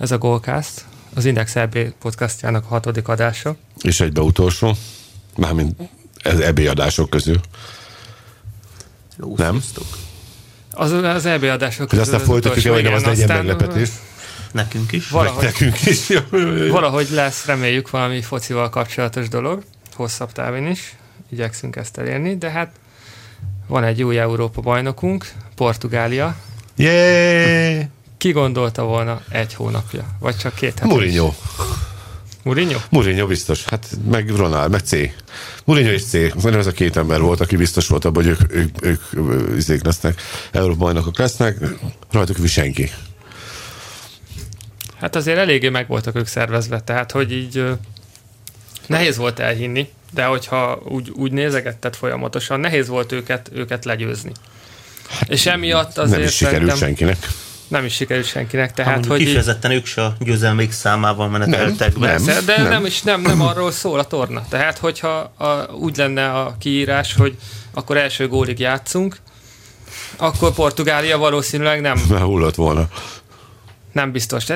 Ez a Golcast, az Index EB podcastjának a hatodik adása. És egybe utolsó, mármint ez EB adások közül. Jó, Nem? Az, az EB adások közül aztán az folytatjuk-e, vagy nem, az legyen aztán meglepetés. Nekünk is. Vagy Valahogy, nekünk is. Valahogy lesz, reméljük valami focival kapcsolatos dolog, hosszabb távon is, igyekszünk ezt elérni, de hát van egy új Európa bajnokunk, Portugália. Yay! Ki gondolta volna egy hónapja, vagy csak két hete? Mourinho. Mourinho? Mourinho biztos. Hát meg Ronald, meg C. Mourinho és C. Nem ez a két ember volt, aki biztos volt abban, hogy ők, ők, ők, ők izék lesznek, Európa bajnokok lesznek. Rajtuk kívül senki. Hát azért eléggé meg voltak ők szervezve, tehát hogy így nehéz volt elhinni, de hogyha úgy, úgy nézegetted folyamatosan, nehéz volt őket, őket legyőzni. És emiatt azért nem is sikerült szerintem senkinek. Nem is sikerült senkinek, Tehát, hogy így, kifejezetten ők se a győzelmék számával meneteltek be. nem. Persze, de nem. nem. nem is nem, nem arról szól a torna. Tehát, hogyha a, úgy lenne a kiírás, hogy akkor első gólig játszunk, akkor Portugália valószínűleg nem, Már hullott volna. nem biztos.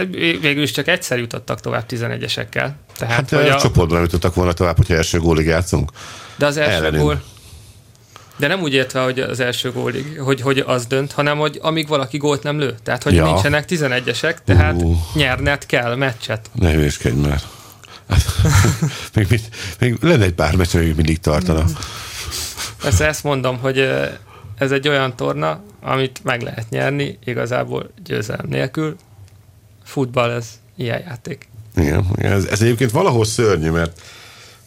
Végül is csak egyszer jutottak tovább 11-esekkel. Tehát, Hát hogy a a, csoportban nem jutottak volna tovább, hogyha első gólig játszunk. de az első ellenünk. gól... De nem úgy értve, hogy az első gólig, hogy, hogy az dönt, hanem hogy amíg valaki gólt nem lő. Tehát, hogy Ja. nincsenek 11-esek, tehát Ú. nyerned kell meccset. Ne hülyéskedj már. még, még, még lenne egy pár meccs, még mindig tartana. Persze ezt mondom, hogy ez egy olyan torna, amit meg lehet nyerni, igazából győzelem nélkül. Futball ez ilyen játék. Igen. Ez, ez egyébként valahol szörnyű, mert,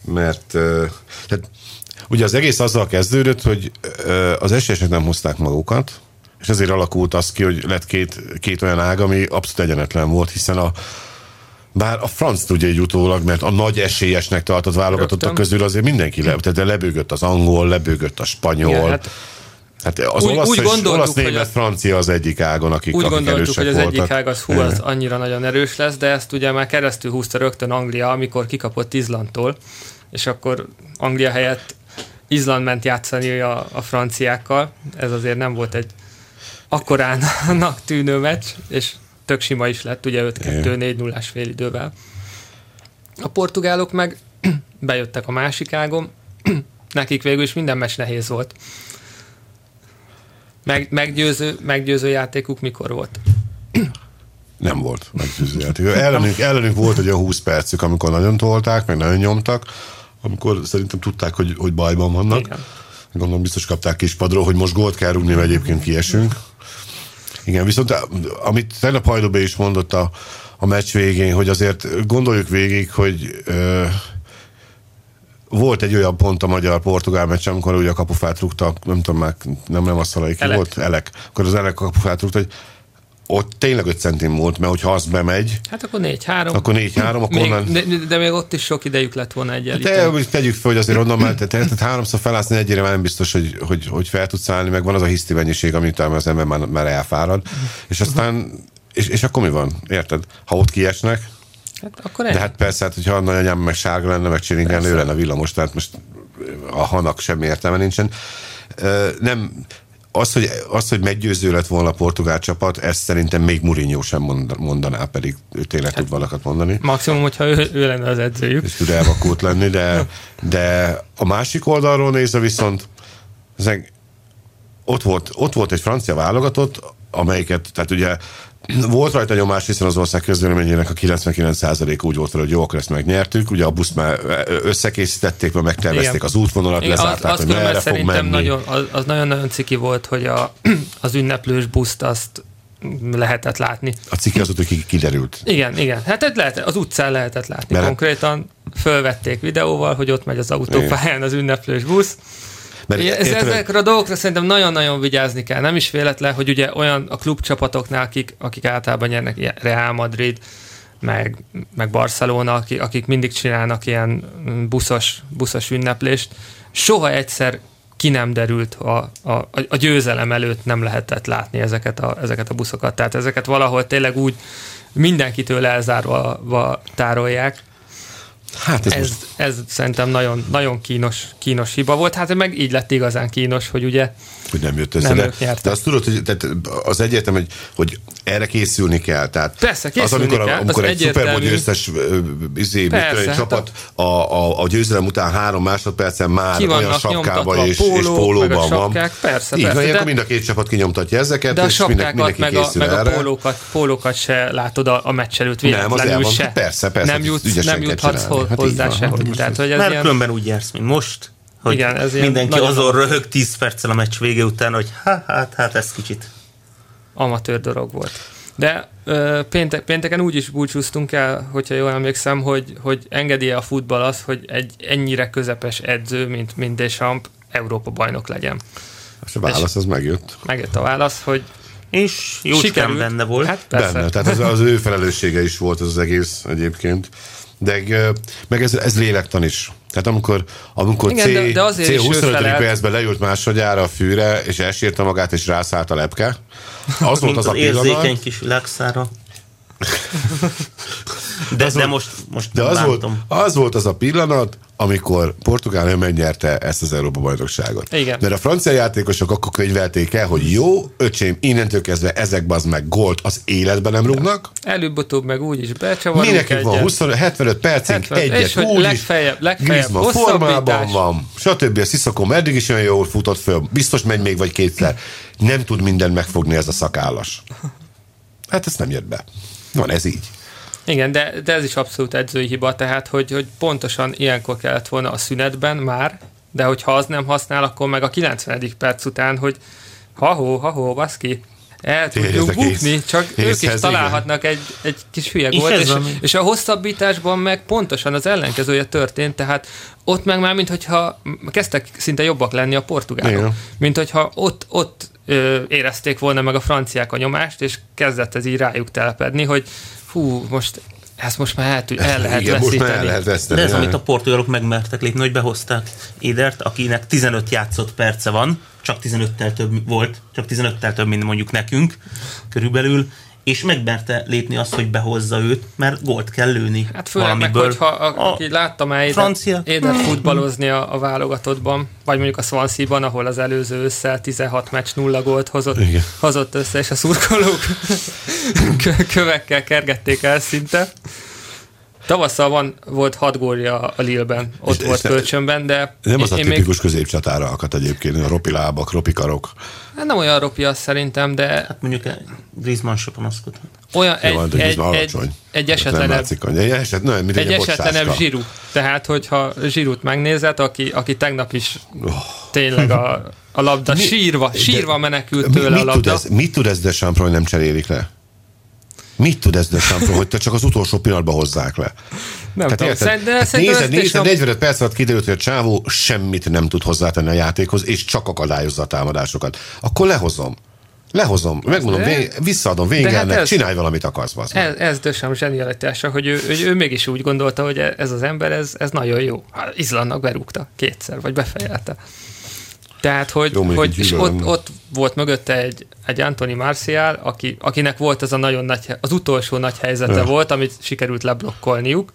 mert uh, tehát, ugye az egész azzal kezdődött, hogy az esélyesek nem hozták magukat, és ezért alakult az ki, hogy lett két, két olyan ág, ami abszolút egyenetlen volt, hiszen a bár a franc tudja egy utólag, mert a nagy esélyesnek tartott válogatottak közül azért mindenki le, tehát lebőgött az angol, lebőgött a spanyol. Igen, hát hát az úgy- olasz, úgy gondoltuk, olasz hogy német, a- francia az egyik ágon, akik, úgy akik gondoltuk, hogy az voltak. egyik ág az hú, az annyira nagyon erős lesz, de ezt ugye már keresztül húzta rögtön Anglia, amikor kikapott Izlandtól, és akkor Anglia helyett Izland ment játszani a, a franciákkal. Ez azért nem volt egy akkorának tűnő meccs, és tök sima is lett, ugye 5-2, 4 0 fél idővel. A portugálok meg bejöttek a másik ágon, nekik végül is minden meccs nehéz volt. Meg, meggyőző, meggyőző játékuk mikor volt? Nem volt meggyőző játék. Ellenünk, ellenünk volt egy olyan 20 percük, amikor nagyon tolták, meg nagyon nyomtak, amikor szerintem tudták, hogy, hogy bajban vannak. Igen. Gondolom biztos kapták kispadról, hogy most gólt kell rúgni, mert egyébként kiesünk. Igen, viszont amit tegnap Hajdóbé is mondott a, a meccs végén, hogy azért gondoljuk végig, hogy ö, volt egy olyan pont a magyar-portugál meccs, amikor ugye a kapufát rúgta, nem tudom már, nem, nem a szalai ki Elek. volt, Elek. Akkor az Elek kapufát rúgta, hogy ott tényleg 5 centim volt, mert hogyha az bemegy, Hát akkor 4-3. akkor 4-3, akkor még, onnan... de, de, még ott is sok idejük lett volna De egyenlíteni. hogy tegyük fel, hogy azért onnan már, tehát, tehát háromszor felászni egyére már nem biztos, hogy, hogy, hogy fel tudsz állni, meg van az a hiszti mennyiség, amit az ember már, már elfárad. És aztán, és, és akkor mi van? Érted? Ha ott kiesnek, Hát akkor de ennyi. hát persze, hát, hogyha nagyanyám meg sárga lenne, meg csiringen, ő lenne villamos, tehát most a hanak semmi értelme nincsen. Nem, az, hogy, az, hogy meggyőző lett volna a portugál csapat, ezt szerintem még Mourinho sem mond- mondaná, pedig ő tényleg tud valakat mondani Maximum, hogyha ő, ő lenne az edzőjük. és tud elvakult lenni, de, de a másik oldalról nézve viszont ezek, ott, volt, ott volt egy francia válogatott, amelyiket, tehát ugye volt rajta nyomás, hiszen az ország közvéleményének a 99% úgy volt hogy jó, akkor ezt megnyertük. Ugye a buszt már összekészítették, mert megtervezték Igen. az útvonalat, Igen, az, lezárták, azt hogy merre fog menni. nagyon, az, az nagyon-nagyon ciki volt, hogy a, az ünneplős buszt azt lehetett látni. A cikk az hogy ki- kiderült. Igen, igen. Hát ez lehet, az utcán lehetett látni. Mert- Konkrétan fölvették videóval, hogy ott megy az autópályán az ünneplős busz. Mert Ugye, ez, ezekre a dolgokra szerintem nagyon-nagyon vigyázni kell. Nem is véletlen, hogy ugye olyan a klubcsapatoknál, akik, akik általában nyernek, Real Madrid, meg, meg Barcelona, akik, akik mindig csinálnak ilyen buszos, buszos ünneplést, soha egyszer ki nem derült, a, a, a győzelem előtt nem lehetett látni ezeket a, ezeket a buszokat. Tehát ezeket valahol tényleg úgy mindenkitől elzárva tárolják, Hát ez, ez, most ez szerintem nagyon, nagyon kínos, kínos hiba volt. Hát meg így lett igazán kínos, hogy ugye hogy nem jött össze. Nem de, de azt tudod, hogy tehát az egyértelmű, hogy, hogy erre készülni kell. Tehát Persze, az, készülni amikor, kell, az amikor egy egyértelmű. Super Bowl győztes izé, Persze, csapat a, a, a, győzelem után három másodpercen már olyan sapkában és, pólók, és pólóban van. persze, Így persze, de- ilyenkor mind a két csapat kinyomtatja ezeket, De a és mindenki, sapkákat, mindenki meg a, meg a pólókat, pólókat se látod a, a meccs előtt Nem, az véletlenül se. Persze, persze, Nem, ügyesen nem juthatsz Hát hozzá sehogy. hát Tehát, hogy ez Mert ilyen, különben úgy jársz, mint most, hogy Igen, ez mindenki azon röhög 10 perccel a meccs vége után, hogy hát, hát, hát ez kicsit. amatőr dolog volt. De ö, péntek, pénteken úgy is búcsúztunk el, hogyha jól emlékszem, hogy, hogy engedi a futball az, hogy egy ennyire közepes edző, mint, mint Deschamps, Európa bajnok legyen. És a válasz az megjött. Megjött a válasz, hogy És jócskán benne volt. Hát persze. Benne, tehát az, az ő felelőssége is volt az, az egész egyébként. De meg ez, ez lélektan is. Tehát amikor, amikor Igen, C, de- de azért C is ő 25. felelt. percben leült másodjára a fűre, és elsírta magát, és rászállt a lepke. Az volt az az, a pillanat. érzékeny kis világszára. De, de most, most De az volt, az volt az a pillanat, amikor Portugália megnyerte ezt az Európa bajnokságot. Igen. Mert a francia játékosok akkor könyvelték el, hogy jó, öcsém, innentől kezdve ezekbe az meg gólt az életben nem rúgnak. Előbb-utóbb meg úgy is becsavarunk Mindenki van egyet. 20, 75 percig 70, egyet és hogy legfeljebb- legfeljebb formában van, stb. A Sziszakó eddig is olyan jól futott föl, biztos megy még vagy kétszer. Nem tud mindent megfogni ez a szakállas. Hát ezt nem jött be. Van ez így. Igen, de, de ez is abszolút edzői hiba, tehát hogy, hogy pontosan ilyenkor kellett volna a szünetben már, de hogyha az nem használ, akkor meg a 90. perc után, hogy ha-hó, ha-hó, baszki, el tudjuk bukni, ész- csak ők észhez, is találhatnak egy, egy kis hülye gólt, és, és a hosszabbításban meg pontosan az ellenkezője történt, tehát ott meg már, mintha kezdtek szinte jobbak lenni a portugálok. Igen. Mint hogyha ott, ott ö, érezték volna meg a franciák a nyomást, és kezdett ez így rájuk telepedni, hogy hú, most ezt most már el, el lehet Igen, most veszíteni. már el lehet veszíteni. De ez, amit a portugálok megmertek lépni, hogy behozták Édert, akinek 15 játszott perce van, csak 15-tel több volt, csak 15-tel több, mint mondjuk nekünk körülbelül, és megmerte lépni azt, hogy behozza őt, mert gólt kell lőni Hát főleg meg, hogyha a, aki látta már Éder, francia- Éder futballozni a, a válogatottban, vagy mondjuk a Swansea-ban, ahol az előző össze 16 meccs nulla gólt hozott, Igen. hozott össze, és a szurkolók kö- kövekkel kergették el szinte. Tavasszal van, volt hat gólja a Lille-ben, ott És- volt és kölcsönben, de Nem az a én még tipikus középcsatára akadt egyébként, a ropi lábak, ropi karok. hát nem olyan ropi az szerintem, de Hát mondjuk Griezmann se panaszkodhat. olyan Jó, egy, de egy, már egy, alacsony. egy Nem esetlenebb látszik, egy eset, nem, mint egy, egy esetlenebb zsíru. Tehát, hogyha zsírut megnézed, aki, aki tegnap is Oh. tényleg a, a labda Mi- sírva, de- sírva menekült Mi, tőle a mit, tud labda. ez, mit tud ez Deschamps, hogy nem cserélik le? Mit tud ez Deschamps, hogy te csak az utolsó pillanatban hozzák le? Nem tudom, érted? de Hát nézed, nézed, a- 45 perc alatt kiderült, hogy a csávó semmit nem tud hozzátenni a játékhoz, és csak akadályozza a támadásokat. Akkor lehozom. Lehozom, megmondom, De- vég, visszaadom de hát ez- csinálj valamit akarsz, meg. Ez, ez Dösem zsenialitása, hogy ő, ő, ő, mégis úgy gondolta, hogy ez az ember, ez, ez nagyon jó. Hát Izlandnak berúgta kétszer, vagy befejelte. Tehát, hogy, mondjuk hogy és ott, ott volt mögötte egy, egy Anthony Martial, aki, akinek volt az a nagyon nagy, az utolsó nagy helyzete Ja. volt, amit sikerült leblokkolniuk.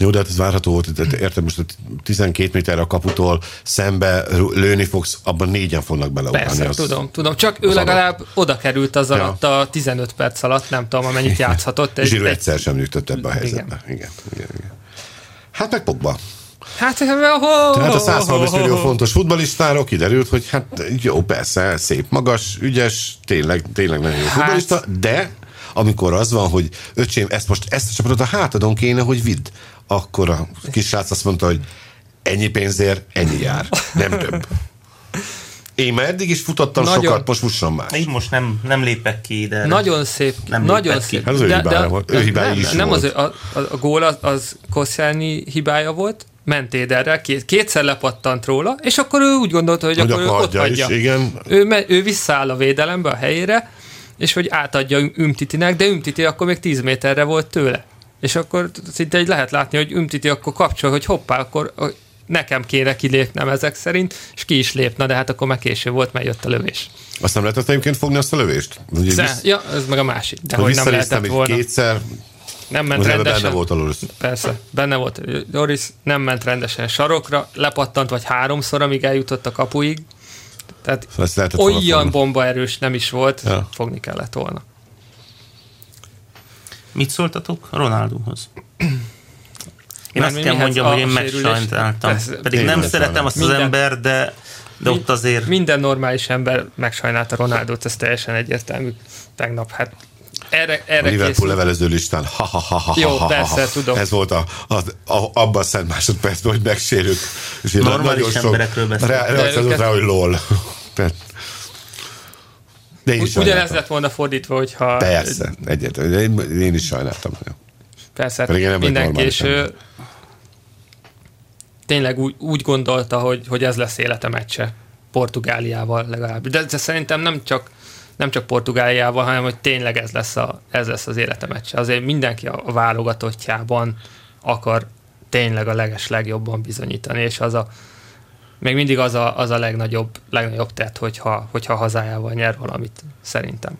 Jó, de hát ez várható volt, érted, most 12 méterre a kaputól szembe lőni fogsz, abban négyen fognak beleugrani. Persze, az- tudom, tudom. Csak ő legalább oda került az Ja. alatt a 15 perc alatt, nem tudom, amennyit játszhatott. Zsíru egyszer sem jutott ebbe a helyzetbe. Igen. Igen, igen, igen. Hát meg Pogba. Hát, oh, Tehát a 130 millió fontos futballistáról kiderült, hogy hát jó, persze, szép, magas, ügyes, tényleg, tényleg nagyon jó Hát- futballista, de amikor az van, hogy öcsém, ezt most ezt a csapatot a hátadon kéne, hogy vidd, akkor a kis srác azt mondta, hogy ennyi pénzért ennyi jár, nem több. Én már eddig is futottam Nagyon- sokat, most fussam már. Így most nem, nem lépek ki ide. Nagyon szép, Nem nagyon lépett ki. szép. Hát az ő hibája volt. Ő hibája nem, is nem volt. Az, a, a, a gól az, az Koscielny hibája volt, ment Éderrel, két, kétszer lepattant róla, és akkor ő úgy gondolta, hogy, Hogy akkor ő akkor ott hagyja is, igen. Ő, me, ő visszaáll a védelembe a helyére, és hogy átadja Üm- Ümtitinek, de Ümtiti akkor még 10 méterre volt tőle. És akkor szinte egy lehet látni, hogy Ümtiti akkor kapcsol, hogy hoppá, akkor nekem kéne kilépnem ezek szerint, és ki is lépne, de hát akkor már késő volt, mert jött a lövés. Azt nem lehetett egyébként fogni azt a lövést? Ugye Sze- vissz- ja, ez meg a másik. De hogy hogy nem lehetett volna. kétszer, Nem ment most rendesen. benne volt alul. Persze, benne volt. Doris nem ment rendesen sarokra, lepattant vagy háromszor, amíg eljutott a kapuig. Tehát volna olyan bombaerős nem is volt, Ja. fogni kellett volna. Mit szóltatok Ronaldohoz? Én Mármint azt kell mondjam, A hogy én megsajnáltam. Pedig Én nem szeretem azt az Minden- ember, de, de ott azért... Minden normális ember megsajnálta Ronaldot, ez teljesen egyértelmű. Tegnap, hát erre, A erre Liverpool készült. levelező listán. Ha, ha, ha, ha, Jó, ha, ha, persze, ha. tudom. Ez volt a, a, a, abban a szent másodpercben, hogy megsérült. És Normális nagyon sok emberekről beszélünk. Őket- rá, hogy lol. De én Ugyanez sajnáltam. lett volna fordítva, hogyha Persze, egyetlen. Én, én is sajnáltam. Persze, Pedig én nem mindenki, és ő tényleg úgy, úgy gondolta, hogy, hogy ez lesz élete meccse Portugáliával legalább. De, de szerintem nem csak nem csak Portugáliával, hanem hogy tényleg ez lesz, a, ez lesz az élete meccse. Azért mindenki a, a válogatottjában akar tényleg a leges legjobban bizonyítani, és az a még mindig az a, az a legnagyobb, legnagyobb tett, hogyha, hogyha hazájával nyer valamit, szerintem.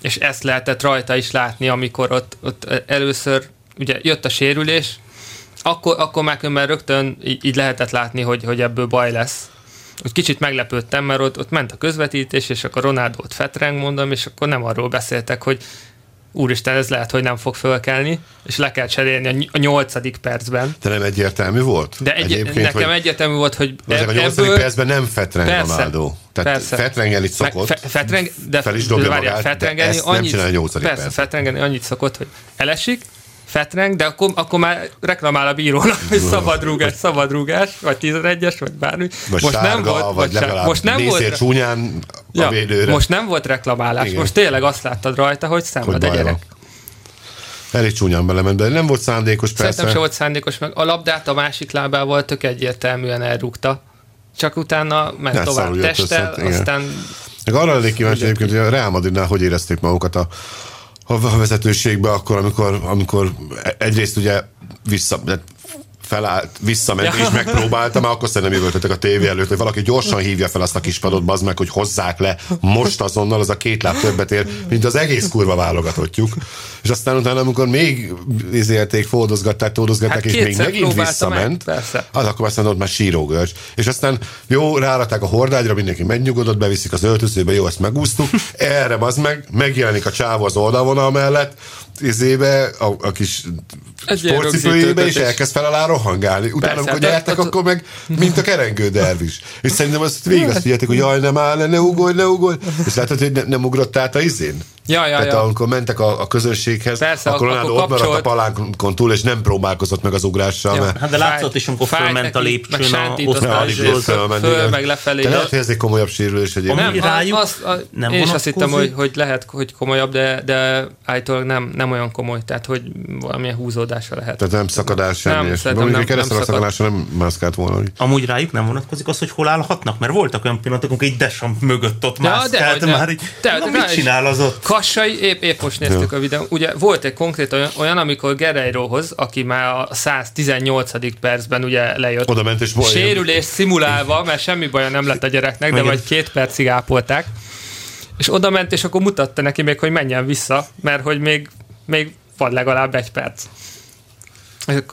És ezt lehetett rajta is látni, amikor ott, ott először ugye jött a sérülés, akkor, akkor már különben rögtön így, így lehetett látni, hogy, hogy ebből baj lesz. Úgy kicsit meglepődtem, mert ott, ott ment a közvetítés, és akkor Ronaldot fetreng mondom, és akkor nem arról beszéltek, hogy úristen, ez lehet, hogy nem fog fölkelni, és le kell cserélni a, ny- a nyolcadik percben. De nem egyértelmű volt? De egy, nekem hogy egyértelmű volt, hogy ezek a nyolcadik percben nem fetreng Persze, Ronaldo. Tehát persze. fetrengeni Meg szokott. Fe, fetreng, de fel is dobja várjál, magát, de fetrengeni ezt nem annyit, csinálja a nyolcadik Persze, percben. fetrengeni annyit szokott, hogy elesik, fetreng, de akkor, akkor már reklamál a bírónak, hogy szabadrúgás, szabadrúgás, vagy 11-es, vagy bármi. Vagy most sárga, nem volt, vagy sár- most nem volt, csúnyán a ja, védőre. most nem volt reklamálás, Igen. most tényleg azt láttad rajta, hogy szenved a van. gyerek. Elég csúnyán belement, de nem volt szándékos Szerintem persze. se volt szándékos, meg a labdát a másik lábával tök egyértelműen elrúgta. Csak utána ment Ne tovább testtel, össze, aztán Meg arra lennék kíváncsi egyébként, hogy a Real Madridnál hogy érezték magukat a, a vezetőségbe akkor, amikor, amikor egyrészt ugye vissza, felállt, visszament Ja. és megpróbálta, már akkor szerintem üvöltöttek a tévé előtt, hogy valaki gyorsan hívja fel azt a kispadot, bazd meg, hogy hozzák le most azonnal, az a két láb többet ér, mint az egész kurva válogatottjuk. És aztán utána, amikor még izélték, fordozgatták, tódozgatták, Hát és még megint visszament, meg, persze. az akkor azt mondod, már sírógörcs. És aztán jó, rárakták a hordágyra, mindenki megnyugodott, beviszik az öltözőbe, jó, ezt megúsztuk. Erre az meg, megjelenik a csávó az oldalvonal mellett, izébe, a, a kis Egy sportcipőjébe, és elkezd fel alá rohangálni. Utána, Persze, amikor gyertek, de- akkor meg mint a kerengő dervis. És szerintem azt végig azt figyeltek, hogy jaj, nem áll, ne ugorj, ne ugorj. És látod, hogy ne, nem ugrott át a izén. Ja, ja, Tehát ja. amikor mentek a, a közönséghez, Persze, akkor akkor ott maradt a kapcsolt. palánkon túl, és nem próbálkozott meg az ugrással, Ja. mert Hát de látszott is, amikor fölment a lépcsőn a a izé, bírt föl, meg lefelé. De- lehet, hogy ez egy komolyabb sérülés egyébként. Nem, rájuk az, az, nem én is azt hittem, hogy, hogy lehet, hogy komolyabb, de, de állítólag nem, nem olyan komoly, tehát hogy valamilyen húzódása lehet. Tehát nem szakadás Nem, semmi. nem- keresztül a nem szakad. szakadásra nem mászkált volna. hogy- Amúgy rájuk nem vonatkozik az, hogy hol állhatnak, mert voltak olyan pillanatok, amikor egy Deschamps mögött ott Ja, mászkált nem. már így, De- na de mit csinál az ott? Kassai, épp, épp most néztük a videón. Ugye volt egy konkrét olyan, olyan amikor Guerreirohoz, aki már a 118. percben ugye lejött. Oda ment és baj. Sérülés szimulálva, mert semmi baja nem lett a gyereknek, de vagy két percig ápolták. És oda ment, és akkor mutatta neki még, hogy menjen vissza, mert hogy még, még van legalább egy perc.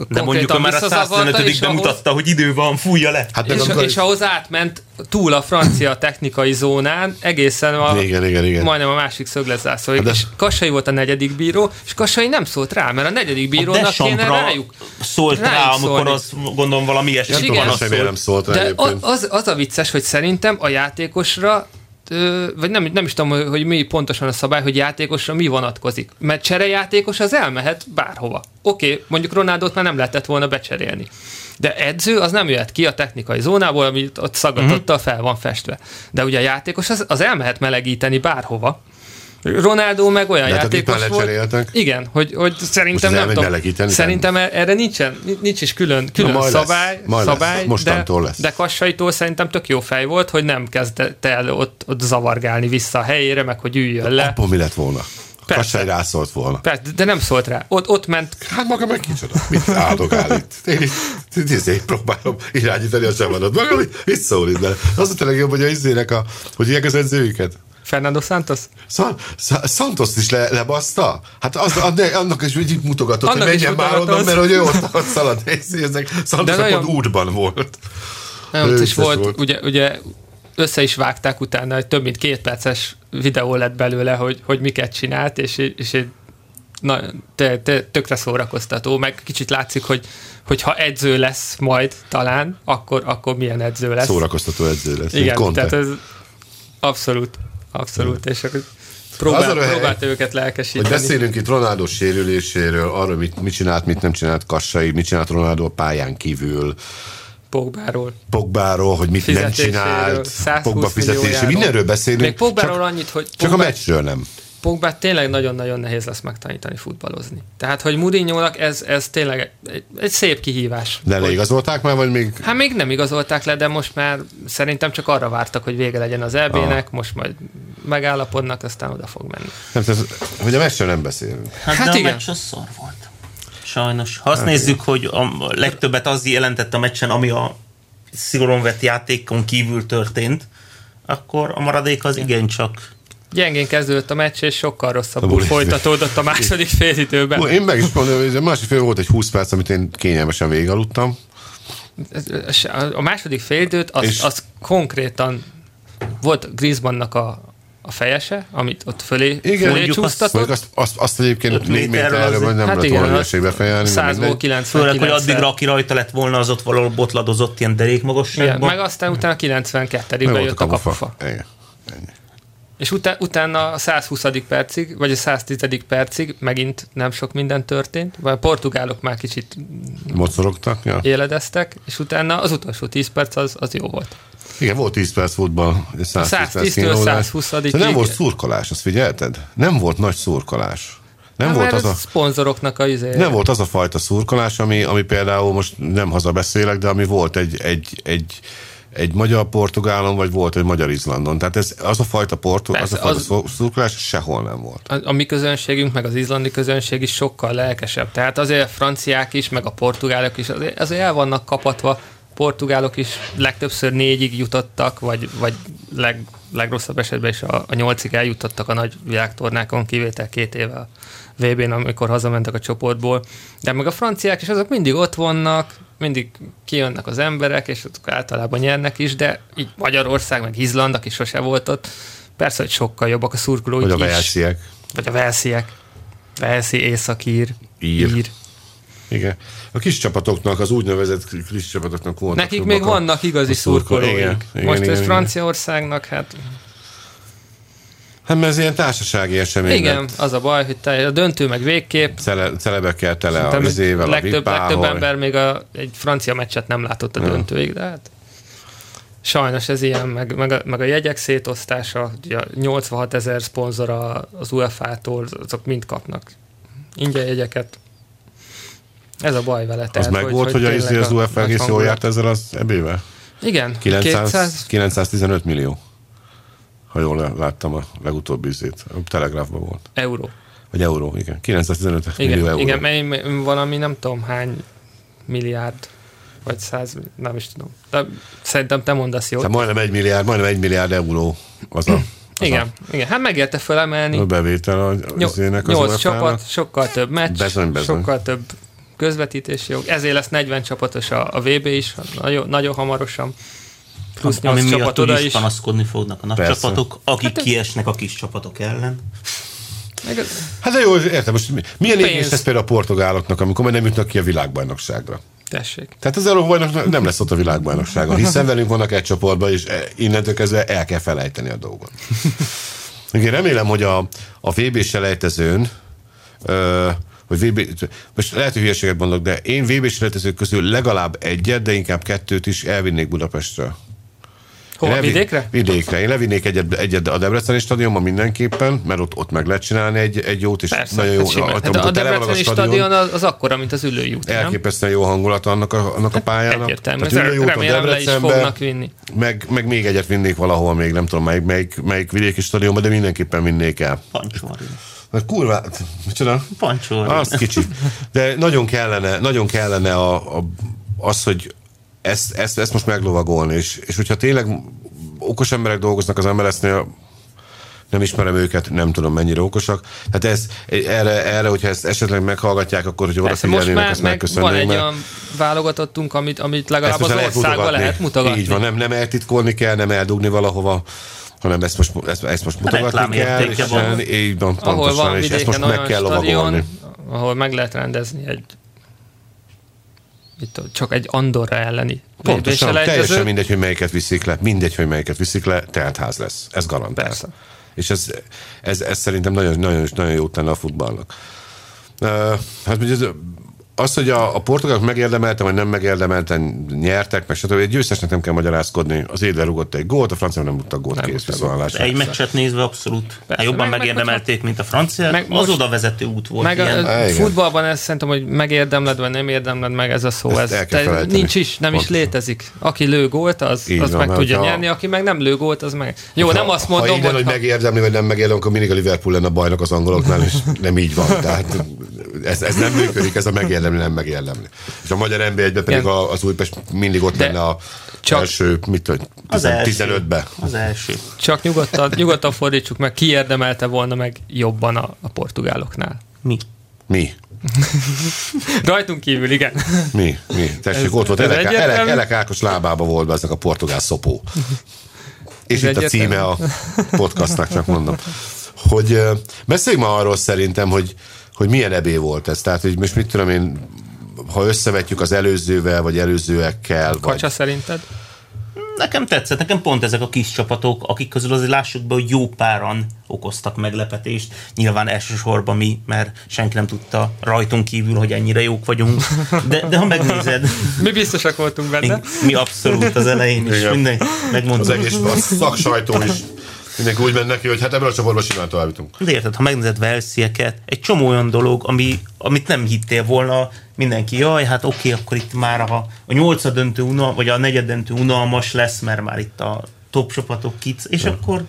De mondjuk ő már a 115 mutatta, hogy idő van, fújja le. Hát És, amikor... és ahhoz átment túl a francia technikai zónán, egészen a, Igen, igen, igen. majdnem a másik szögletzászóig. Hát de- És Kassai volt a negyedik bíró, és Kassai nem szólt rá, mert a negyedik A bírónak kéne Dechampsra rájuk. szólt rá, rájuk amikor szólni. az gondolom valami ilyesmi van, nem szólt. rá De az, az a vicces, hogy szerintem a játékosra vagy nem, nem is tudom, hogy- mi pontosan a szabály, hogy játékosra mi vonatkozik. Mert cserejátékos az elmehet bárhova. Oké, okay, mondjuk Ronaldot már nem lehetett volna becserélni. De edző az nem jöhet ki a technikai zónából, amit ott szaggatottal fel van festve. De ugye a játékos az, az elmehet melegíteni bárhova. Ronaldo meg olyan De hát játékos már volt. Igen, hogy, hogy szerintem nem tudom. Szerintem erre nincsen, nincs is külön, külön majd lesz, szabály, majd lesz. szabály Mostantól de, lesz. de Kassaitól szerintem tök jó fej volt, hogy nem kezdett el ott, ott zavargálni vissza a helyére, meg hogy üljön le. Abból mi lett volna? Persze. Kassai rászólt volna. Persze, de nem szólt rá. Ott, ott ment, Hát maga meg kicsoda. Mit áldogál itt? Én itt, izé próbálom irányítani a csavadat. Maga mit, szól itt? Az a tényleg jobb, hogy a izének a, hogy ilyen az edzőiket. Fernando Santos? Szan, Sa- Santos is le, lebaszta? Hát az, annak, is úgy mutatott, Annak hogy menjen már mutogatott. onnan, mert hogy ő ott, szalad. Ezek Santos pont nagyon- útban volt. Is Vicces volt, volt. Ugye, ugye össze is vágták utána, hogy több mint két perces videó lett belőle, hogy, hogy miket csinált, és, és egy na, te, te, tökre szórakoztató, meg kicsit látszik, hogy, hogy ha edző lesz majd talán, akkor, akkor milyen edző lesz. Szórakoztató edző lesz. Igen, tehát ez abszolút, abszolút, és akkor próbál, Az röhely, próbált őket Hogy lelkesíteni. beszélünk itt Ronaldo sérüléséről, arról, mit, mit csinált, mit nem csinált Kassai, mit csinált Ronaldo a pályán kívül, Pogbáról. Pogbáról, hogy mit nem csinált, 120 Pogba fizetése, mindenről beszélünk. Még Pogbáról csak, annyit, hogy csak a Pogba, meccsről nem. Pogbát tényleg nagyon-nagyon nehéz lesz megtanítani futballozni. Tehát, hogy Mourinho-nak ez, ez tényleg egy, egy szép kihívás. De leigazolták már, vagy még Hát még nem igazolták le, de most már szerintem csak arra vártak, hogy vége legyen az EB-nek, Ah. most majd megállapodnak, aztán oda fog menni. nem, tehát, hogy a meccsről nem beszélünk. Hát, Hát de a igen. meccs az szar volt. Sajnos. Ha azt nézzük, hogy a legtöbbet az jelentett a meccsen, ami a szigorúan vett játékon kívül történt, akkor a maradék az igencsak Gyengén kezdődött a meccs, és sokkal rosszabbul folytatódott a második félidőben. Én meg is mondom, hogy a másik fél volt egy 20 perc, amit én kényelmesen végigaludtam. A második félidőt az, És- az konkrétan volt Griezmannnak a, a fejese, amit ott fölé, Igen, fölé mondjuk azt- csúsztatott. Mondjuk azt, azt, azt egyébként Öt 4 méterről méterre, vagy nem hát igen, volna hülyeségbe fejelni. 100-ból 99 Főleg, hogy addigra, aki rajta lett volna, az ott valahol botladozott ilyen derék Igen, magasságban. meg aztán utána 92-ben Meg volt jött a kapufa. Igen. Ennyi. És utána, utána a 120. percig, vagy a 110. percig megint nem sok minden történt, vagy a portugálok már kicsit Mocorogtak, ja. éledeztek, és utána az utolsó 10 perc az, az jó volt. Igen, volt 10 perc futball, 110 perc 110-től kínlódás. 120-ig. De nem volt szurkolás, azt figyelted? Nem volt nagy szurkolás. Nem volt az a... szponzoroknak a izé. Nem volt az a fajta szurkolás, ami, ami például most nem hazabeszélek, de ami volt egy, egy, egy, egy magyar-portugálon, vagy volt egy magyar-izlandon. Tehát ez, az a fajta, portu, az a fajta az- az... szurkolás sehol nem volt. a, a mi közönségünk, meg az izlandi közönség is sokkal lelkesebb. Tehát azért a franciák is, meg a portugálok is azért, azért el vannak kapatva. Portugálok is legtöbbször négyig jutottak, vagy, vagy leg, legrosszabb esetben is a, a nyolcig eljutottak a nagy világtornákon, kivétel két éve a VB-n, amikor hazamentek a csoportból. De meg a franciák is azok mindig ott vannak, mindig kijönnek az emberek, és azok általában nyernek is, de így Magyarország, meg Izland, aki sose volt ott, persze, hogy sokkal jobbak a szurkolói Vagy a velsziek. Vagy a Velsziek. Velszi, Északír, Ír. Ír. Igen. A kis csapatoknak, az úgynevezett kis csapatoknak voltak Nekik még a- vannak igazi szurkolóik. Igen, igen, Most igen, ez igen. Franciaországnak, hát Hát mert ez ilyen társasági esemény. igen, lett. az a baj, hogy te, a döntő meg végképp. Cele, celebekkel tele a vizével, a legtöbb, legtöbb vippával. ember még a, egy francia meccset nem látott a döntőig, de hát sajnos ez ilyen, meg, meg, a, meg a jegyek szétosztása, ugye 86 ezer szponzora az UEFA-tól, azok mind kapnak ingyen jegyeket. Ez a baj vele. Az tehát, meg volt, hogy, hogy tényleg az, az UEFA egész jól járt ezzel az ebével? Igen, 900, 200, 915 millió. Ha jól láttam a legutóbbi izét. A Telegráfban volt. euró. Vagy euró, igen. 915 Igen, millió euró. igen én- valami nem tudom hány milliárd, vagy száz, nem is tudom. De szerintem te mondasz jót. Tehát majdnem egy milliárd, majdnem egy milliárd euró az a, az Igen, igen, hát megérte felemelni. a bevétel a, Nyol- az ének az Nyolc UEFA-nak. csapat, sokkal több meccs, Bezony, bezony. sokkal több közvetítési jog. Ezért lesz 40 csapatos a, a VB is, nagyon, nagyon hamarosan. Plusz ami 8 miatt úgyis is. panaszkodni fognak a nagy Persze. csapatok, akik Hát ez- kiesnek a kis csapatok ellen. Hát de jó, értem, most mi- milyen égés ez például a portugáloknak, amikor már nem jutnak ki a világbajnokságra? Tessék. Tehát az Európa nem lesz ott a világbajnokságon, hiszen velünk vannak egy csoportban, és e- innentől kezdve el kell felejteni a dolgot. Én remélem, hogy a, a VB selejtezőn, ö, hogy VB, most lehet, hogy hülyeséget mondok, de én VB selejtezők közül legalább egyet, de inkább kettőt is elvinnék Budapestre. Hova, Levi- vidékre? Vidékre. Én levinnék egyet, egyet a Debreceni stadionban mindenképpen, mert ott, ott meg lehet csinálni egy, egy jót, és Persze, nagyon jó. hát. Hát a, a Debreceni stadion az, az akkora, mint az ülői út, nem? elképesztően jó hangulat annak a, annak a pályának. Egyértelmű. Tehát le is Debrecenbe, fognak vinni. meg, meg még egyet vinnék valahol, még nem tudom melyik, melyik, melyik vidéki stadionban, de mindenképpen vinnék el. Pancsóri. Mert kurva, micsoda? Pancsóri. Az kicsi. De nagyon kellene, nagyon kellene a, a, az, hogy ezt, ezt, ezt most meglovagolni, és, és hogyha tényleg okos emberek dolgoznak az MLS-nél, nem ismerem őket, nem tudom mennyire okosak. Hát ez, erre, erre hogyha ezt esetleg meghallgatják, akkor hogy odafigyelnének, ezt meg van egy mert... olyan válogatottunk, amit, amit legalább az lehet országban lehet mutogatni. Így van, nem, nem eltitkolni kell, nem eldugni valahova hanem ezt most, ezt, ezt most mutogatni kell, és van. így van, pontosan, ahol van és ezt most meg kell stadion, ahol meg lehet rendezni egy csak egy Andorra elleni. Pontosan, teljesen mindegy, hogy melyiket viszik le, mindegy, hogy melyiket viszik le, ház lesz. Ez garantál. Persze. És ez, ez, ez szerintem nagyon, nagyon, nagyon jó tenne a futballnak. Uh, hát ugye az, hogy a, a portugálok megérdemelten, vagy nem megérdemelten nyertek, meg stb. Egy győztesnek nem kell magyarázkodni. Az Édler rugott egy gólt, a francia nem rúgtak gólt kész viszonálásra. Egy meccset nézve abszolút. Persze, jobban meg, megérdemelték, mint a francia. Meg az oda vezető út volt. Meg ilyen. A, a futballban ezt szerintem, hogy megérdemled, vagy nem érdemled meg ez a szó. Ezt ez te, nincs is, nem Pont. is létezik. Aki lő gólt, az, az van, meg tudja ha... nyerni, aki meg nem lő gólt, az meg. Jó, nem azt mondom, ha, hogy, hogy megérdemli, vagy nem megérdemli, akkor mindig a Liverpool lenne a bajnok az angoloknál, és nem így van. Tehát ez, ez nem működik, ez a megérdemli, nem megérdemli. És a magyar nb 1 pedig a, az Újpest mindig ott lenne a csak első, mit tudom, 15-be. Az első. Csak nyugodtan, nyugodtan fordítsuk meg, ki érdemelte volna meg jobban a, a portugáloknál? Mi? Mi? Rajtunk kívül, igen. Mi? Mi? Tessék, ez, ott volt, Elek, Elek, Elek Ákos lábába volt be ezek a portugál szopó. És ez itt a címe a podcastnak, csak mondom. Hogy beszéljünk ma arról szerintem, hogy, hogy milyen ebé volt ez. Tehát, hogy most mit tudom én, ha összevetjük az előzővel, vagy előzőekkel. Kacsa vagy... szerinted? Nekem tetszett, nekem pont ezek a kis csapatok, akik közül azért lássuk be, hogy jó páran okoztak meglepetést. Nyilván elsősorban mi, mert senki nem tudta rajtunk kívül, hogy ennyire jók vagyunk. De, de ha megnézed... mi biztosak voltunk benne. Mi, mi abszolút az elején is. Minden, megmondom. Az egész szaksajtó is Mindenki úgy ment neki, hogy hát ebből a csoportból simán tovább jutunk. De érted, ha megnézed Velszieket, egy csomó olyan dolog, ami, amit nem hittél volna, mindenki, jaj, hát oké, akkor itt már a, a nyolcad döntő unal, vagy a negyed döntő unalmas lesz, mert már itt a top csapatok kic, és ja. akkor...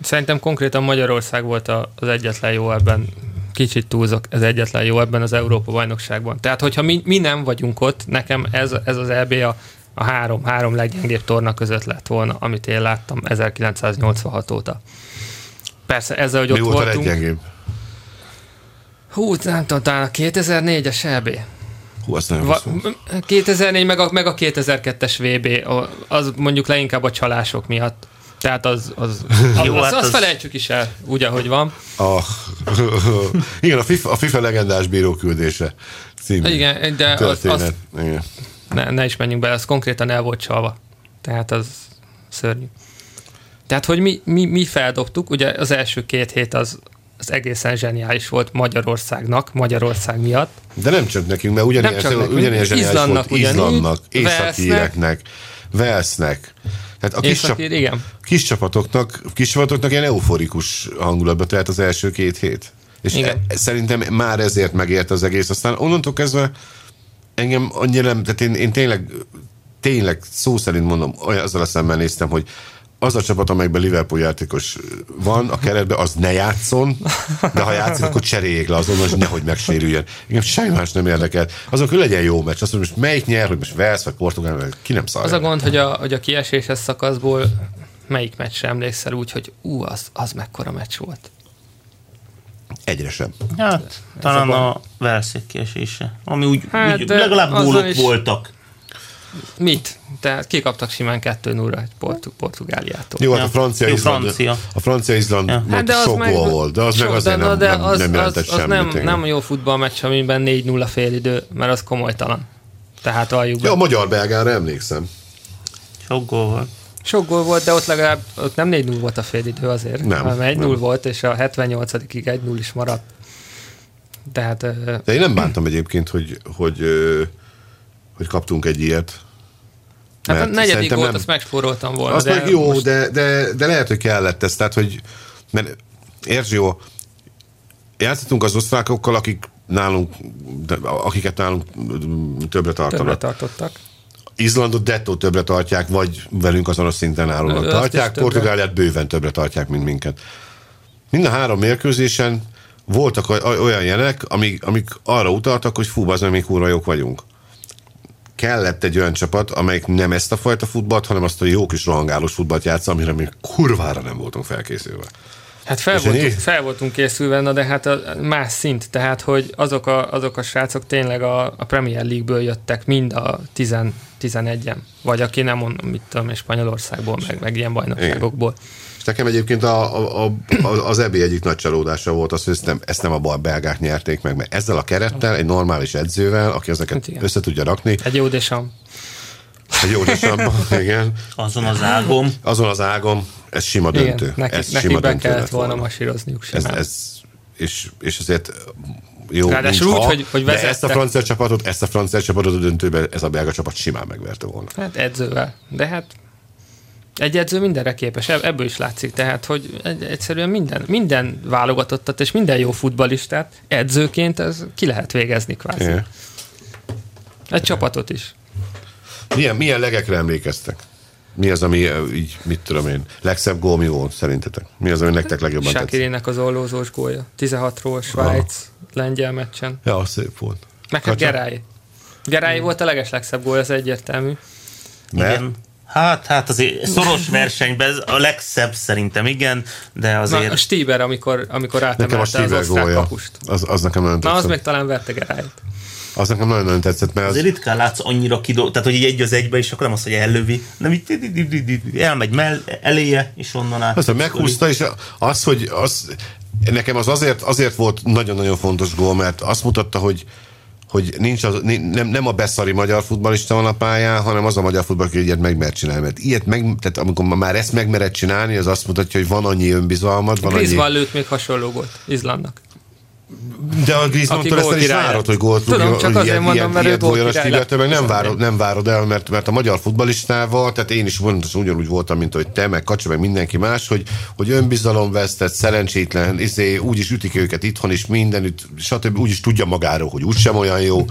Szerintem konkrétan Magyarország volt az egyetlen jó ebben, kicsit túlzok, ez egyetlen jó ebben az Európa bajnokságban. Tehát, hogyha mi, mi nem vagyunk ott, nekem ez, ez az EB a a három, három leggyengébb torna között lett volna, amit én láttam 1986 óta. Persze ezzel, hogy Mi ott volt voltunk... a leggyengébb? Hú, nem tudom, talán a 2004-es EB. Hú, azt nem Va- 2004 meg a, meg a 2002-es VB, az mondjuk leginkább a csalások miatt. Tehát az, az, Jó, az, hát az, az, felejtsük is el, úgy, ahogy van. A, igen, a FIFA, a FIFA legendás bíróküldése című Igen, de az, az, igen ne, ne is menjünk bele, az konkrétan el volt csalva. Tehát az szörnyű. Tehát, hogy mi, mi, mi feldobtuk, ugye az első két hét az, az egészen zseniális volt Magyarországnak, Magyarország miatt. De nem csak nekünk, mert ugyanilyen, nem csak nekünk, ugyanilyen zseniális Izlandnak, volt Izlandnak, Északieknek, Velsznek. Tehát a kis, csap, igen. kis csapatoknak, kis csapatoknak ilyen euforikus hangulatba telt az első két hét. És igen. E, szerintem már ezért megért az egész. Aztán onnantól kezdve engem annyira nem, tehát én, én tényleg, tényleg szó szerint mondom, olyan azzal a szemmel néztem, hogy az a csapat, amelyben Liverpool játékos van a keretben, az ne játszon, de ha játszik, akkor cseréljék le azonnal, hogy nehogy megsérüljön. Engem semmi más nem érdekel. Azon, hogy legyen jó meccs. Azt mondom, most melyik nyer, hogy most Velsz vagy Portugál, vagy ki nem szar. Az a gond, hogy a, hogy a kieséses szakaszból melyik meccsre emlékszel úgy, hogy ú, az, az mekkora meccs volt. Egyre sem. Hát, talán a, a Velszék kiesése. Ami úgy, hát, úgy legalább gólok is... voltak. Mit? Tehát kikaptak simán 2-0-ra egy Portu- Portugáliától. Jó, hát a francia Jó, Izland, francia. a francia Izland ja. hát de sok meg, volt, de az so, meg azért de, nem, de nem, az, nem jelentett az, az semmit. Nem, nem jó futballmeccs, amiben 4-0 félidő, mert az komolytalan. Tehát aljuk Ja, a magyar belgára emlékszem. Sok gól volt. Sok gól volt, de ott legalább ott nem 4-0 volt a félidő azért, nem, hanem 1-0 volt, és a 78-ig 1-0 is maradt. Tehát, de én nem bántam egyébként, hogy, hogy, hogy kaptunk egy ilyet. Hát a negyedik volt, nem... azt megspóroltam volna. Az meg jó, most... de, de, de lehet, hogy kellett ez. Tehát, hogy mert értsd jó, játszottunk az osztrákokkal, akik nálunk, akiket nálunk többre tartanak. Többre tartottak. Izlandot dettó többre tartják, vagy velünk azonos szinten állónak tartják, Portugáliát bőven többre tartják, mint minket. Mind a három mérkőzésen voltak olyan jelek, amik, amik arra utaltak, hogy fú, az még kurva jók vagyunk. kellett egy olyan csapat, amelyik nem ezt a fajta futballt, hanem azt a jó kis rohangálós futballt játsz, amire mi kurvára nem voltunk felkészülve. Hát fel, És voltunk, fel voltunk készülve, na de hát a más szint, tehát hogy azok a, azok a srácok tényleg a, a Premier League-ből jöttek, mind a 10, 11-en, vagy aki nem mondom, mit tudom, én, Spanyolországból, meg, meg ilyen bajnokságokból. És nekem egyébként a, a, a, az EB egyik nagy csalódása volt az, hogy ezt nem, ezt nem a bal belgák nyerték meg, mert ezzel a kerettel, egy normális edzővel, aki ezeket Hát igen. össze tudja rakni, Egy jó desam. Egy jó desabban, igen, Azon az ágom. azon az ágom, ez sima döntő. Igen, neki, ez neki sima be döntő kellett lett volna masírozniuk Ez, simán. ez, és, és azért jó, Ráadásul nincs úgy, ha, hogy- hogy de ezt a vezettek. francia csapatot, ezt a francia csapatot a döntőben ez a belga csapat simán megverte volna. Hát edzővel. De hát egy edző mindenre képes, Ebb- ebből is látszik. Tehát, hogy egy- egyszerűen minden, minden válogatottat és minden jó futbalistát edzőként ez ki lehet végezni kvázi. Igen. Egy csapatot is. Milyen, milyen legekre emlékeztek? Mi az, ami így, mit tudom én, legszebb gól mi volt szerintetek? Mi az, ami nektek legjobban tetszett? Sakirinek az ollózós gólja. 16-ról Svájc, lengyel meccsen. Ja, az szép volt. Meg hát? Gerály. Gerály volt a legeslegszebb gól, ez egyértelmű. Mert? Igen. Hát, hát azért szoros versenyben ez a legszebb szerintem, igen, de Na, azért... a Stieber, amikor, amikor Nekem a átemelte az osztrák gólja. kapust. Az, az nekem nagyon Na, az meg talán verte Gerályt. Az nekem nagyon-nagyon tetszett, mert az, Azért ritkán látsz annyira kidol, tehát hogy így egy az egybe, és akkor nem az, hogy ellövi, nem így elmegy mell, eléje, és onnan át. az, hogy meghúzta, és az, hogy az, nekem az azért, azért volt nagyon-nagyon fontos gól, mert azt mutatta, hogy hogy nincs az, nem, nem a beszari magyar futballista van a pályán, hanem az a magyar futball, aki ilyet meg mer csinálni. Mert ilyet meg, tehát amikor már ezt megmered csinálni, az azt mutatja, hogy van annyi önbizalmad, van annyi... Griezmann lőtt még hasonló gólt Izlandnak. De a Griezmann-tól ezt is várod, hogy gólt Tudom, rúgjon, csak hogy azért ilyen- mondom, ilyen- mert a gólkirály Stillertől, meg nem várod, nem várod el, mert, mert a magyar futballistával, tehát én is pontosan ugyanúgy voltam, mint hogy te, meg Kacsa, meg mindenki más, hogy, hogy önbizalom vesztett, szerencsétlen, izé, úgy is ütik őket itthon is, mindenütt, stb. úgy is tudja magáról, hogy úgysem olyan jó,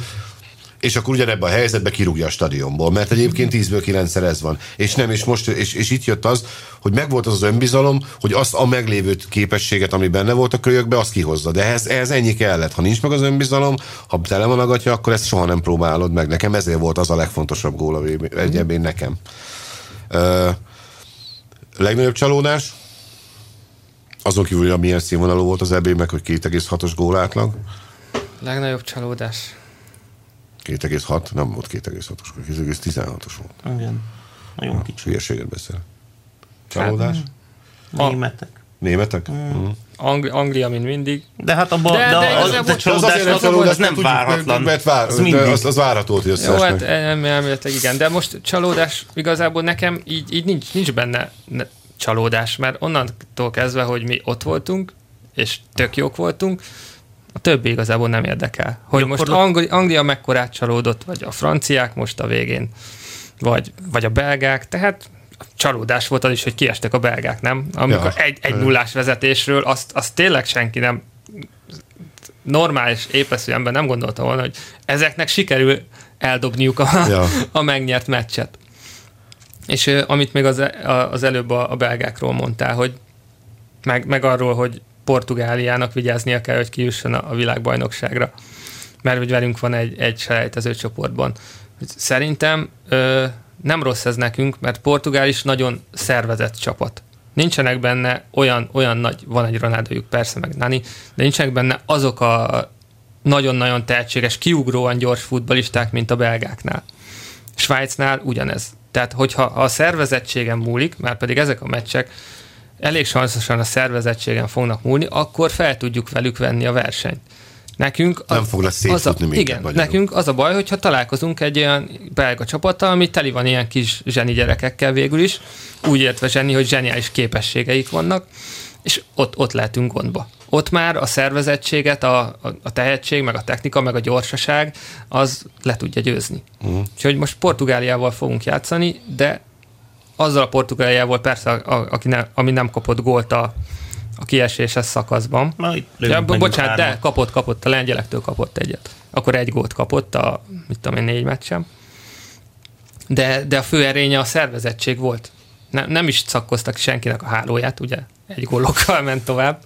és akkor ugyanebben a helyzetben kirúgja a stadionból, mert egyébként 10-ből 9 ez van. És nem, és most, és, és itt jött az, hogy megvolt az az önbizalom, hogy azt a meglévő képességet, ami benne volt a kölyökbe, azt kihozza. De ehhez, ehhez ennyi kellett. Ha nincs meg az önbizalom, ha tele van a gatya, akkor ezt soha nem próbálod meg. Nekem ezért volt az a legfontosabb gól a VB egy ebben nekem. Ö, legnagyobb csalódás? Azon kívül, hogy milyen színvonalú volt az EB, meg hogy 2,6-os gól átlag. Legnagyobb csalódás. 2,6, nem volt 2,6-os, 2,16-os volt. Igen. Nagyon kicsi. Hülyeséget beszél. Csalódás? Németek. Németek? Mm. Ang- Anglia, mint mindig. De hát abban, De- de, de de, igazából- a, de Az csalódás, az, csalódás, az nem tudjuk, várhatlan. Mert vár, az de az, az várható, hogy Jó, hát em- elméletileg igen, de most csalódás igazából nekem így, így nincs, nincs benne ne- csalódás, mert onnantól kezdve, hogy mi ott voltunk, és tök jók voltunk, a többi igazából nem érdekel. Hogy most Gyakorlat- Angli- Anglia mekkorát csalódott, vagy a franciák most a végén, vagy, vagy a belgák, tehát csalódás volt az is, hogy kiestek a belgák, nem? Amikor Ja. egy, egy nullás vezetésről, azt, azt tényleg senki nem normális, épeszű ember nem gondolta volna, hogy ezeknek sikerül eldobniuk a, Ja. a megnyert meccset. És amit még az, a- az előbb a, a belgákról mondtál, hogy meg, meg arról, hogy Portugáliának vigyáznia kell, hogy kijusson a, a világbajnokságra, mert hogy velünk van egy, egy selejtező csoportban. Szerintem ö, nem rossz ez nekünk, mert Portugál is nagyon szervezett csapat. Nincsenek benne olyan, olyan nagy, van egy Ronaldojuk persze, meg Nani, de nincsenek benne azok a nagyon-nagyon tehetséges, kiugróan gyors futbalisták, mint a belgáknál. Svájcnál ugyanez. Tehát, hogyha a szervezettségen múlik, már pedig ezek a meccsek elég sanszosan a szervezettségen fognak múlni, akkor fel tudjuk velük venni a versenyt. Nekünk Nem fognak az a, szétfutni Igen, magyarul. nekünk az a baj, hogyha találkozunk egy olyan belga csapattal, ami teli van ilyen kis zseni gyerekekkel végül is, úgy értve zseni, hogy zseniális képességeik vannak, és ott, ott lehetünk gondba. Ott már a szervezettséget, a, a, a tehetség, meg a technika, meg a gyorsaság, az le tudja győzni. Uh-huh. Úgyhogy most Portugáliával fogunk játszani, de azzal a Portugáliával persze, a, a, aki ne, ami nem kapott gólt a, a kieséses szakaszban. Na, itt Ja, bocsánat, de kapott, kapott, a lengyelektől kapott egyet. Akkor egy gólt kapott a, mit tudom én, négy meccsen. De, de a fő erénye a szervezettség volt. Nem, nem is szakkoztak senkinek a hálóját, ugye? Egy gólokkal ment tovább.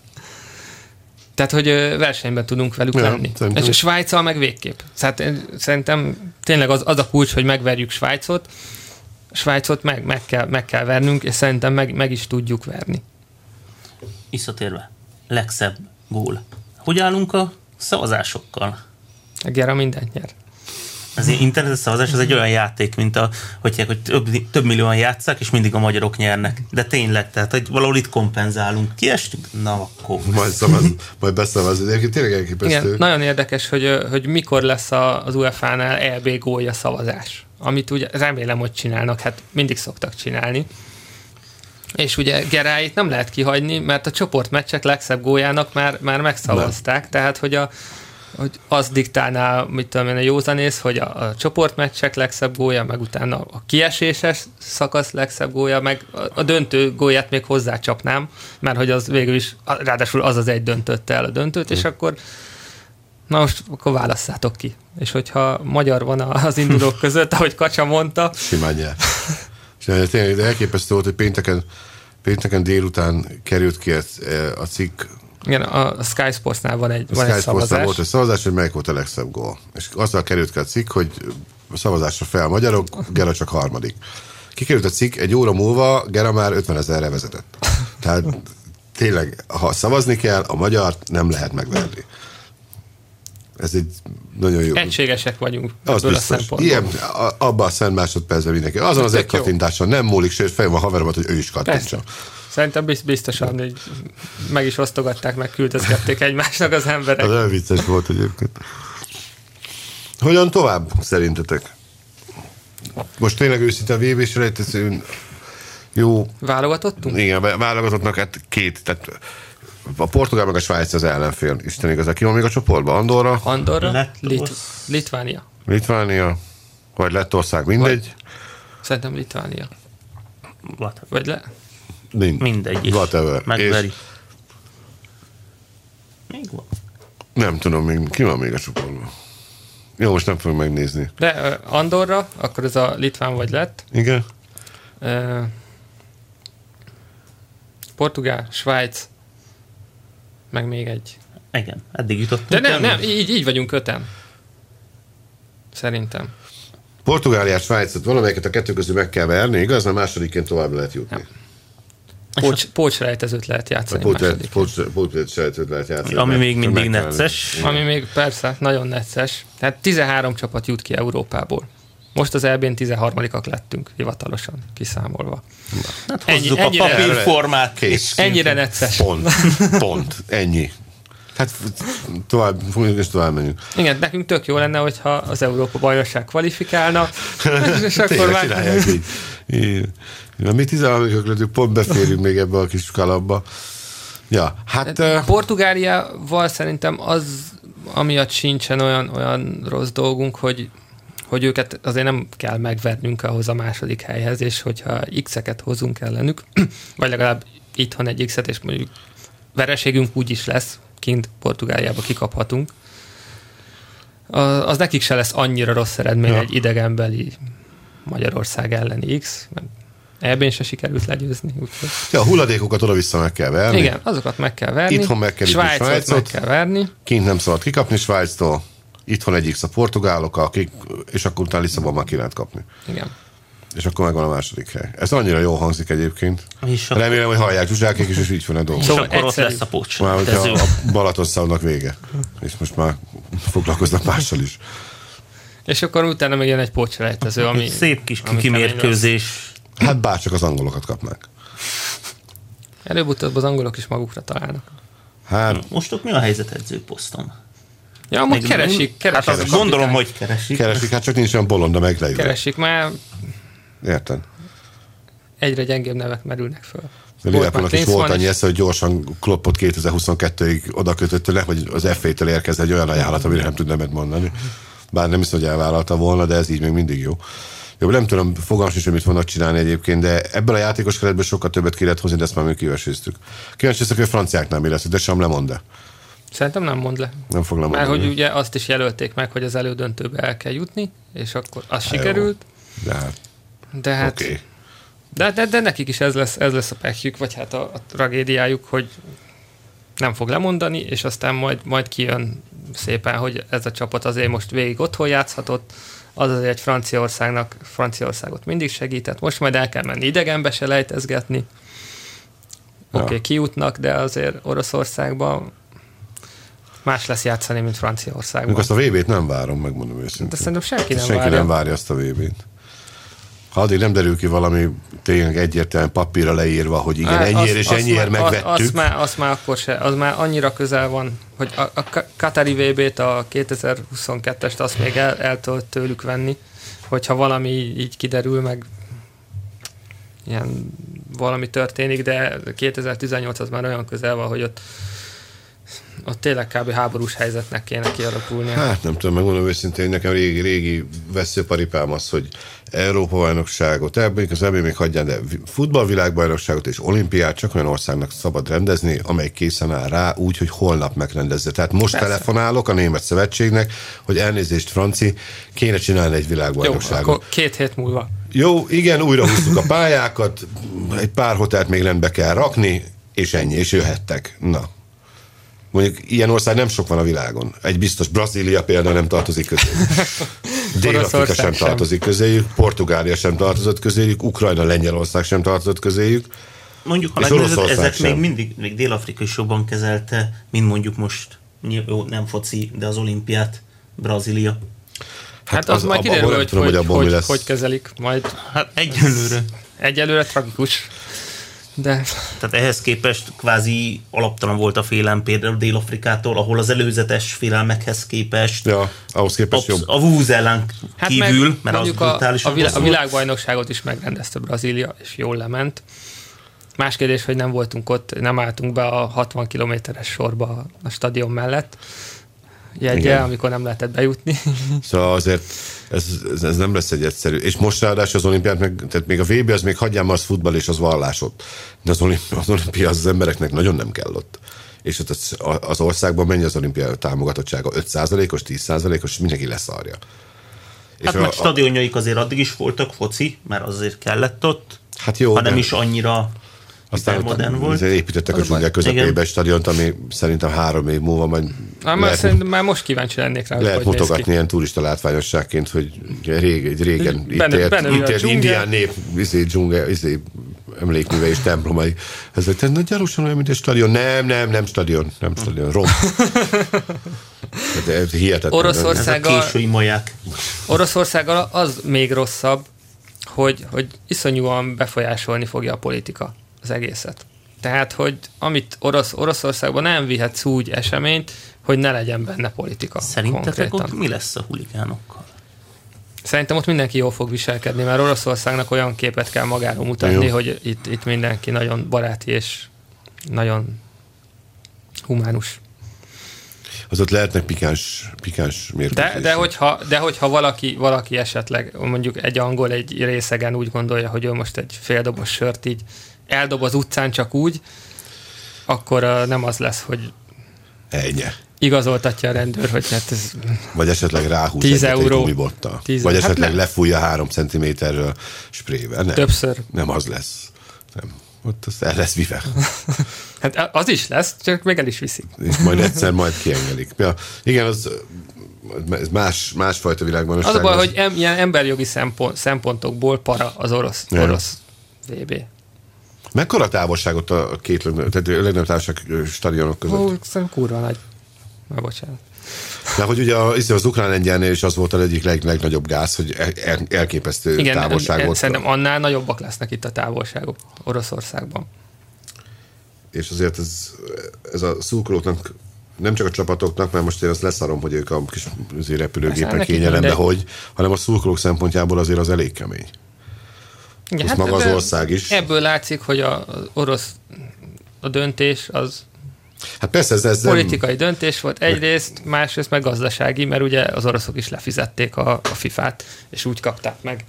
Tehát, hogy versenyben tudunk velük Ja, lenni. szerintem És a. Svájccal meg végképp. Tehát szerintem tényleg az, az a kulcs, hogy megverjük Svájcot, Svájcot meg, meg, kell, meg kell vernünk, és szerintem meg, meg is tudjuk verni. Visszatérve, legszebb gól. Hogy állunk a szavazásokkal? A Gera mindent nyer. Az internetes szavazás az egy olyan játék, mint a, hogy, hogy több, több millióan játszák, és mindig a magyarok nyernek. De tényleg, tehát hogy valahol itt kompenzálunk. Kiestünk? Na akkor. Majd, szavaz, majd beszavaz. Egyébként tényleg elképesztő. Igen, nagyon érdekes, hogy, hogy mikor lesz a, az UEFA-nál EB gólja szavazás. Amit ugye remélem, hogy csinálnak, hát mindig szoktak csinálni. És ugye Geráit nem lehet kihagyni, mert a csoportmeccsek legszebb góljának már, már megszavazták, nem. tehát hogy a, hogy az diktálná, mit tudom én, a józanész, hogy a, a csoportmeccsek legszebb gólya, meg utána a kieséses szakasz legszebb gólya, meg a, a döntő gólját még hozzácsapnám, mert hogy az végül is, ráadásul az az egy döntötte el a döntőt, és hm. akkor na most akkor válasszátok ki. És hogyha magyar van az indulók között, ahogy Kacsa mondta. Simán jár. Tényleg elképesztő volt, hogy pénteken, pénteken délután került ki a cikk igen, a Sky Sportsnál van egy, a van Sky egy szavazás. volt egy szavazás, hogy melyik volt a legszebb gól. És azzal került ki a cikk, hogy a szavazásra fel magyarok, Gera csak harmadik. Kikerült a cikk, egy óra múlva Gera már 50 ezerre vezetett. Tehát tényleg, ha szavazni kell, a magyar nem lehet megverni. Ez egy nagyon jó. Egységesek vagyunk az biztos. a Ilyen, abban a szent másodpercben mindenki. Azon az egy kattintáson nem múlik, sőt fejem a haveromat, hogy ő is kattintsa. Szerintem biztosan, hogy meg is osztogatták, meg küldözgették egymásnak az emberek. Az olyan vicces volt egyébként. Hogyan tovább szerintetek? Most tényleg őszinte a vb selejtezőn jó... Válogatottunk? Igen, válogatottnak hát két, tehát a Portugál meg a Svájc az ellenfél. Isten igaz, ki van még a csoportban? Andorra? Andorra, Lit- Litvánia. Litvánia, vagy Lettország, mindegy? Vagy, szerintem Litvánia. Vagy le... Mind, Mindegy is. Whatever. Megveri. És... Még van. Nem tudom, még, ki van még a csoportban. Jó, most nem fogom megnézni. De uh, Andorra, akkor ez a Litván vagy lett. Igen. Uh, Portugál, Svájc, meg még egy. Igen, eddig jutottunk. De nem, nem, így, így vagyunk öten. Szerintem. Portugáliát, Svájcot, valamelyiket a kettő közül meg kell verni, igaz? Na másodiként tovább lehet jutni. Ja. Pócs, pócsrejtezőt lehet játszani. Pócsrejtezőt lehet játszani. Ami még mindig necces. Ami még persze, nagyon necces. Tehát 13 csapat jut ki Európából. Most az EB-n 13-ak lettünk, hivatalosan kiszámolva. Hát hozzuk ennyi, a papírformát. Kész. Ennyire necces. Pont. Pont. Ennyi. Hát tovább, és tovább menjünk. Igen, nekünk tök jó lenne, hogyha az Európa bajnokság kvalifikálna, és akkor már... így. Na, mi 13 lettünk, pont beférünk még ebbe a kis kalapba. Ja, hát... hát Portugáliával szerintem az, amiatt sincsen olyan, olyan rossz dolgunk, hogy hogy őket azért nem kell megvernünk ahhoz a második helyhez, és hogyha X-eket hozunk ellenük, vagy legalább itthon egy X-et, és mondjuk vereségünk úgy is lesz, kint Portugáliába kikaphatunk, az nekik se lesz annyira rossz eredmény ja. egy idegenbeli Magyarország elleni X, mert Ebben se sikerült legyőzni. Úgyhogy. Ja, a hulladékokat oda-vissza meg kell verni. Igen, azokat meg kell verni. Itthon meg kell Svájcot, Svájcot meg kell verni. Kint nem szabad kikapni Svájctól. Itthon egyik a portugálok, akik, és akkor utána Lisszabon már ki lehet kapni. Igen. És akkor megvan a második hely. Ez annyira jól hangzik egyébként. És Remélem, hogy hallják Zsuzsákék is, és így van a dolog. Szóval akkor ott lesz a pocs. Már hogyha a Balatonszalnak vége. És most már foglalkoznak mással is. És akkor utána még jön egy pocsrejtező, ami... Szép kis kimérkőzés. Hát bárcsak az angolokat kapnák. Előbb-utóbb az angolok is magukra találnak. Hát... Most ott mi a helyzet edzőposzton? Ja, amúgy keresik, keresik. Hát azt gondolom, hogy keresik. Keresik, hát csak nincs olyan bolond, meg leül. Keresik, már... Érted? Egyre gyengébb nevek merülnek föl. A Liverpoolnak is volt annyi esze, hogy gyorsan kloppot 2022-ig oda kötött le, hogy az FA-től érkezz egy olyan ajánlat, amire nem tud nemet mondani. Bár nem hiszem, hogy elvállalta volna, de ez így még mindig jó. Jó, nem tudom, fogalmas is, hogy mit fognak csinálni egyébként, de ebből a játékos keretből sokkal többet ki lehet hozni, de ezt már még kiveséztük. Kíváncsi hogy a franciáknál mi lesz, de sem lemond -e. Szerintem nem mond le. Nem fog lemondani. Mert hogy ugye azt is jelölték meg, hogy az elődöntőbe el kell jutni, és akkor az Há, sikerült. Jó. De hát, de hát okay. de, de, de, nekik is ez lesz, ez lesz a pekjük, vagy hát a, a tragédiájuk, hogy nem fog lemondani, és aztán majd, majd kijön szépen, hogy ez a csapat azért most végig otthon játszhatott, az azért egy Franciaországnak, Franciaországot mindig segített, most majd el kell menni idegenbe se lejtezgetni, oké, okay, kijutnak, de azért Oroszországban más lesz játszani, mint Franciaországban. Még azt a VB-t nem várom, megmondom őszintén. De szerintem senki nem senki várja. nem várja azt a VB-t. Ha addig nem derül ki valami tényleg egyértelműen papírra leírva, hogy igen, Hát, ennyiért és ennyiért megvettük. Azt már, azt már akkor se, az már annyira közel van, hogy a, a Ka- Katari VB-t, a 2022-est azt még el, el tudod tőlük venni, hogyha valami így kiderül, meg ilyen valami történik, de 2018 az már olyan közel van, hogy ott ott tényleg kb. háborús helyzetnek kéne kialakulnia. Hát nem tudom, megmondom őszintén, nekem régi, régi veszőparipám az, hogy Európa bajnokságot, ebből az ebből még hagyján, de futballvilágbajnokságot és olimpiát csak olyan országnak szabad rendezni, amely készen áll rá úgy, hogy holnap megrendezze. Tehát most Persze. telefonálok a Német Szövetségnek, hogy elnézést, Franci, kéne csinálni egy Jó, világbajnokságot. akkor két hét múlva. Jó, igen, újra húztuk a pályákat, egy pár hotelt még rendbe kell rakni, és ennyi, és jöhettek. Na. Mondjuk ilyen ország nem sok van a világon. Egy biztos Brazília például nem tartozik közéjük. Dél-Afrika sem sem. tartozik közéjük, Portugália sem tartozott közéjük, Ukrajna, Lengyelország sem tartozott közéjük. Mondjuk, ha megnézed, ezek még sem. mindig, még Dél-Afrika is jobban kezelte, mint mondjuk most, jó, nem foci, de az olimpiát, Brazília. Hát, az, az majd kiderül, hogy, tudom, hogy, hogy, lesz. hogy kezelik. Majd Hát egyelőre. egyelőre tragikus. De Tehát ehhez képest kvázi alaptalan volt a félelem például Dél-Afrikától, ahol az előzetes félelmekhez képest Ja, ahhoz képest absz- jobb. a Vúz ellen Hát kívül, meg, mert az mondjuk a, brutális. a, vilá, a világbajnokságot is megrendezte Brazília, és jól lement. Más kérdés, hogy nem voltunk ott, nem álltunk be a 60 kilométeres sorba a stadion mellett jegye, Igen. amikor nem lehetett bejutni. Szóval azért ez, ez, ez nem lesz egy egyszerű. És most ráadásul az olimpiát, meg, tehát még a VB az még hagyjám az futball és az vallás ott. De az olimpia, az, olimpia az, az embereknek nagyon nem kell ott. És ott az, az országban mennyi az olimpia támogatottsága? 5%-os, 10%-os, mindenki leszarja. És Hát a- meg a- stadionjaik azért addig is voltak foci, mert azért kellett ott, Hát jó, ha nem de- is annyira Aztán modern volt. építettek a dzsungel közepébe Igen. egy stadiont, ami szerintem három év múlva majd Már, már, lehet, szerintem már most kíváncsi lennék rá, hogy lehet mutogatni ilyen turista látványosságként, hogy rég, egy régen itt élt, benne itt élt indián nép, izé, dzsungel, izé, emlékműve és templomai. Ez egy na, gyanúsan olyan, mint egy stadion. Nem, nem, nem stadion, nem stadion, rom. De ez hihetetlen. Oroszország- ez a Országgal- késői maják. Oroszországgal az még rosszabb, hogy, hogy iszonyúan befolyásolni fogja a politika az egészet. Tehát, hogy amit Orosz, Oroszországban nem vihetsz úgy eseményt, hogy ne legyen benne politika. Szerintetek konkrétan. ott mi lesz a huligánokkal? Szerintem ott mindenki jól fog viselkedni, mert Oroszországnak olyan képet kell magáról mutatni, Jó. hogy itt, itt mindenki nagyon baráti és nagyon humánus. Az ott lehetnek pikáns, pikáns De, mérkőzések. de, hogyha, de hogyha valaki, valaki esetleg, mondjuk egy angol egy részegen úgy gondolja, hogy ő most egy fél dobos sört így eldob az utcán csak úgy, akkor uh, nem az lesz, hogy Ennyi. igazoltatja a rendőr, hogy hát ez Vagy esetleg ráhúz 10 egyet egy euró. gumibottal. 10 Vagy hát esetleg nem. lefújja három centiméterről sprével. Nem. többször. Nem az lesz. Nem. Ott az el lesz vive. Hát az is lesz, csak még el is viszik. És majd egyszer majd kiengedik. Ja, igen, az ez más, másfajta világban. Az a baj, hogy em, ilyen emberjogi szempont, szempontokból para az orosz, Ja. orosz VB. Mekkora távolságot a két legnagyobb, tehát a legnagyobb távolság stadionok között? Ó, szerintem kurva nagy. Már bocsánat. De hogy ugye az, az ukrán egyennél is az volt a egyik leg, legnagyobb gáz, hogy el, el, elképesztő Igen, távolság en- volt. szerintem annál nagyobbak lesznek itt a távolságok Oroszországban. És azért ez, ez a szurkolóknak nem csak a csapatoknak, mert most én azt leszarom, hogy ők a kis nekik kényelembe, mindegy. hogy, hanem a szurkolók szempontjából azért az elég kemény. Igen, Plusz maga az ország is. Ebből látszik, hogy a, az orosz a döntés az Hát persze ez, ez nem, politikai döntés volt egyrészt, másrészt meg gazdasági, mert ugye az oroszok is lefizették a, a FIFA-t, és úgy kapták meg.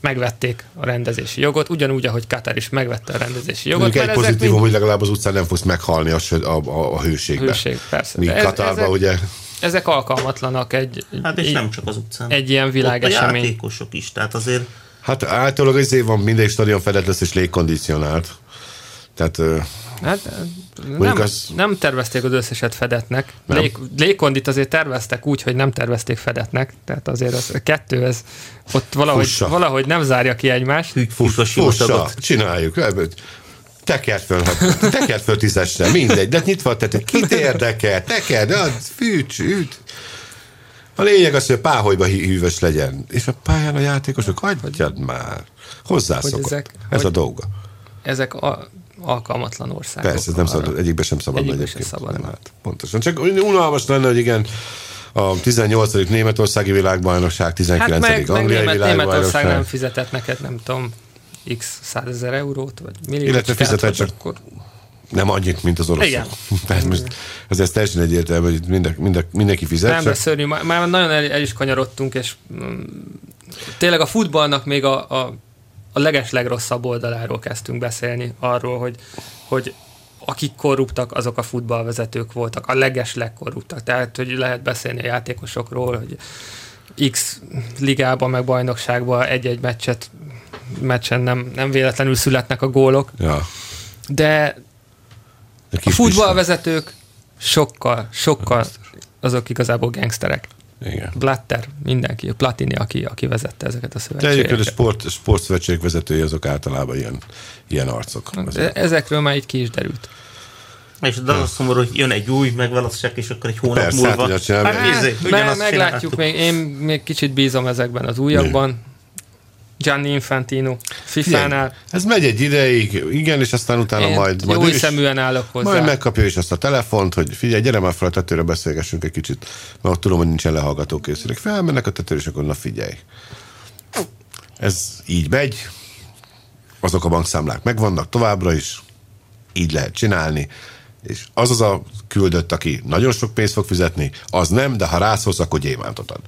Megvették a rendezési jogot, ugyanúgy, ahogy Katar is megvette a rendezési jogot. Mondjuk egy pozitívum, mind hogy legalább az utcán nem fogsz meghalni a, a, a, a hőségben. hőség, persze. Míg ez- ezek, ugye ezek alkalmatlanak egy, Hát és egy, nem csak az utcán. egy ilyen Ott a világesemény. játékosok is, tehát azért Hát általában az év van, minden stadion fedett lesz és légkondicionált. Tehát Hát nem, az- nem tervezték az összeset fedetnek. Nem. Lég, légkondit azért terveztek úgy, hogy nem tervezték fedetnek. Tehát azért az a kettő, ez ott valahogy, Fussa. valahogy nem zárja ki egymást. Fussa, sivatagot. csináljuk. Tekert föl, ha- tekert föl tízesre, mindegy, de nyitva a tető. Kit érdekel? Tekerd, az, fűts, üt. A lényeg az, hogy a páholyba hű- hűvös legyen. És a pályán a játékosok, hagyjad már. Hozzászokott. Ezek- Ez a dolga. Ezek a, alkalmatlan országok. Persze, ez nem arra. szabad, egyikbe sem szabad Egyikbe egyébként. sem szabad. Nem, hát, pontosan. Csak unalmas lenne, hogy igen, a 18. németországi világbajnokság, 19. Hát meg, meg angliai Német, Németország nem fizetett neked, nem tudom, x százezer eurót, vagy milliót. Illetve fizetett, csak Akkor, Nem annyit, mint az oroszok. Igen. Tehát most ez, ez teljesen egyértelmű, hogy minden, minden, mindenki fizet. nem, de szörnyű, már, már nagyon el, el, is kanyarodtunk, és mm, tényleg a futballnak még a, a, a leges legrosszabb oldaláról kezdtünk beszélni, arról, hogy, hogy akik korruptak, azok a futballvezetők voltak, a leges legkorruptak. Tehát, hogy lehet beszélni a játékosokról, hogy X ligában, meg bajnokságban egy-egy meccset meccsen nem, nem véletlenül születnek a gólok, Ja. de A, a futballvezetők sokkal, sokkal azok igazából gangsterek. Igen. Blatter, mindenki, Platini, aki, aki vezette ezeket a De egyébként a szövetségeket. sport, sportszövetség vezetői azok általában ilyen, ilyen arcok. Azért. Ezekről már így ki is derült. És de az a szomorú, hogy jön egy új, megválasztják, és akkor egy hónap Persze, hát múlva. Hát, Me- ugyanazt meglátjuk, még, én még kicsit bízom ezekben az újakban. Gianni Infantino, FIFA-nál. Ez megy egy ideig, igen, és aztán utána Én majd, majd jó is, szeműen állok hozzá. majd megkapja is azt a telefont, hogy figyelj, gyere már fel a tetőre, beszélgessünk egy kicsit, mert ott tudom, hogy nincsen lehallgató készülék. Felmennek a tetőre, és akkor na figyelj. Ez így megy, azok a bankszámlák megvannak továbbra is, így lehet csinálni, és az az a küldött, aki nagyon sok pénzt fog fizetni, az nem, de ha rászólsz, akkor gyémántot ad.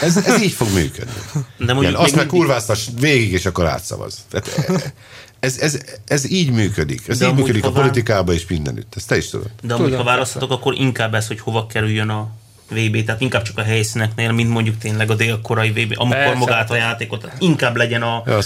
Ez, ez így fog működni. De Igen, azt meg kurváztas végig, és akkor átszavaz. Tehát, ez, ez, ez így működik. Ez De így működik a vár- politikában és mindenütt. Ezt te is tudod. De amúgy, ha választhatok, akkor inkább ez, hogy hova kerüljön a VB, tehát inkább csak a helyszíneknél, mint mondjuk tényleg a dél-korai VB, amikor Persze. magát a játékot. Tehát inkább legyen a Ja,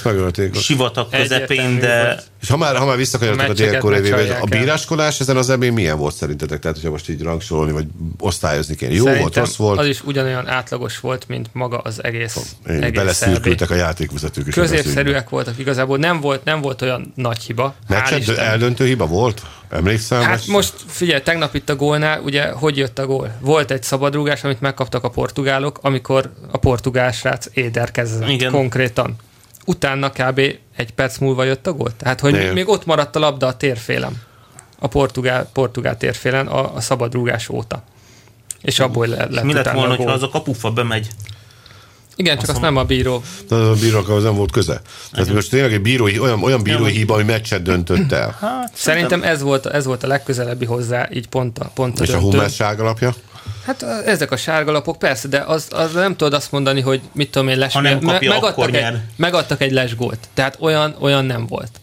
sivatag közepén, Egyértelmű de. És ha már, ha már visszakanyarodtak a A dél-koreai a el. bíráskodás ezen az ebén milyen volt szerintetek? Tehát, hogyha most így rangsorolni, vagy osztályozni kéne. Jó Szerintem volt, rossz volt? Az is ugyanolyan átlagos volt, mint maga az egész, Én egész beleszürkültek a játékvezetők is. Középszerűek voltak igazából, nem volt, nem volt olyan nagy hiba. Meccset eldöntő hiba volt? Emlékszem? Hát vagy- most figyelj, tegnap itt a gólnál, ugye, hogy jött a gól? Volt egy szabadrúgás, amit megkaptak a portugálok, amikor a portugál srác éderkezett Igen. konkrétan. Utána kb. Egy perc múlva jött a gól. Tehát, hogy Nem. még ott maradt a labda a térfélen. A portugál, portugál térfélen a, a szabadrúgás óta. És abból le, lett mi lett volna, a gól. az a kapufa bemegy? Igen, csak azt nem a bíró. De a bírók az nem volt köze. Tehát most tényleg egy bírói, olyan, olyan bírói hiba, hogy meccset döntött el. Hát, Szerintem ez volt, ez volt a legközelebbi hozzá, így pont a, pont a És a döntő. Hummels sárgalapja? Hát ezek a sárgalapok, persze, de az, az nem tudod azt mondani, hogy mit tudom én, les, Ha nem kapja, akkor megadtak, egy, nyer. megadtak egy lesgólt. Tehát olyan, olyan nem volt.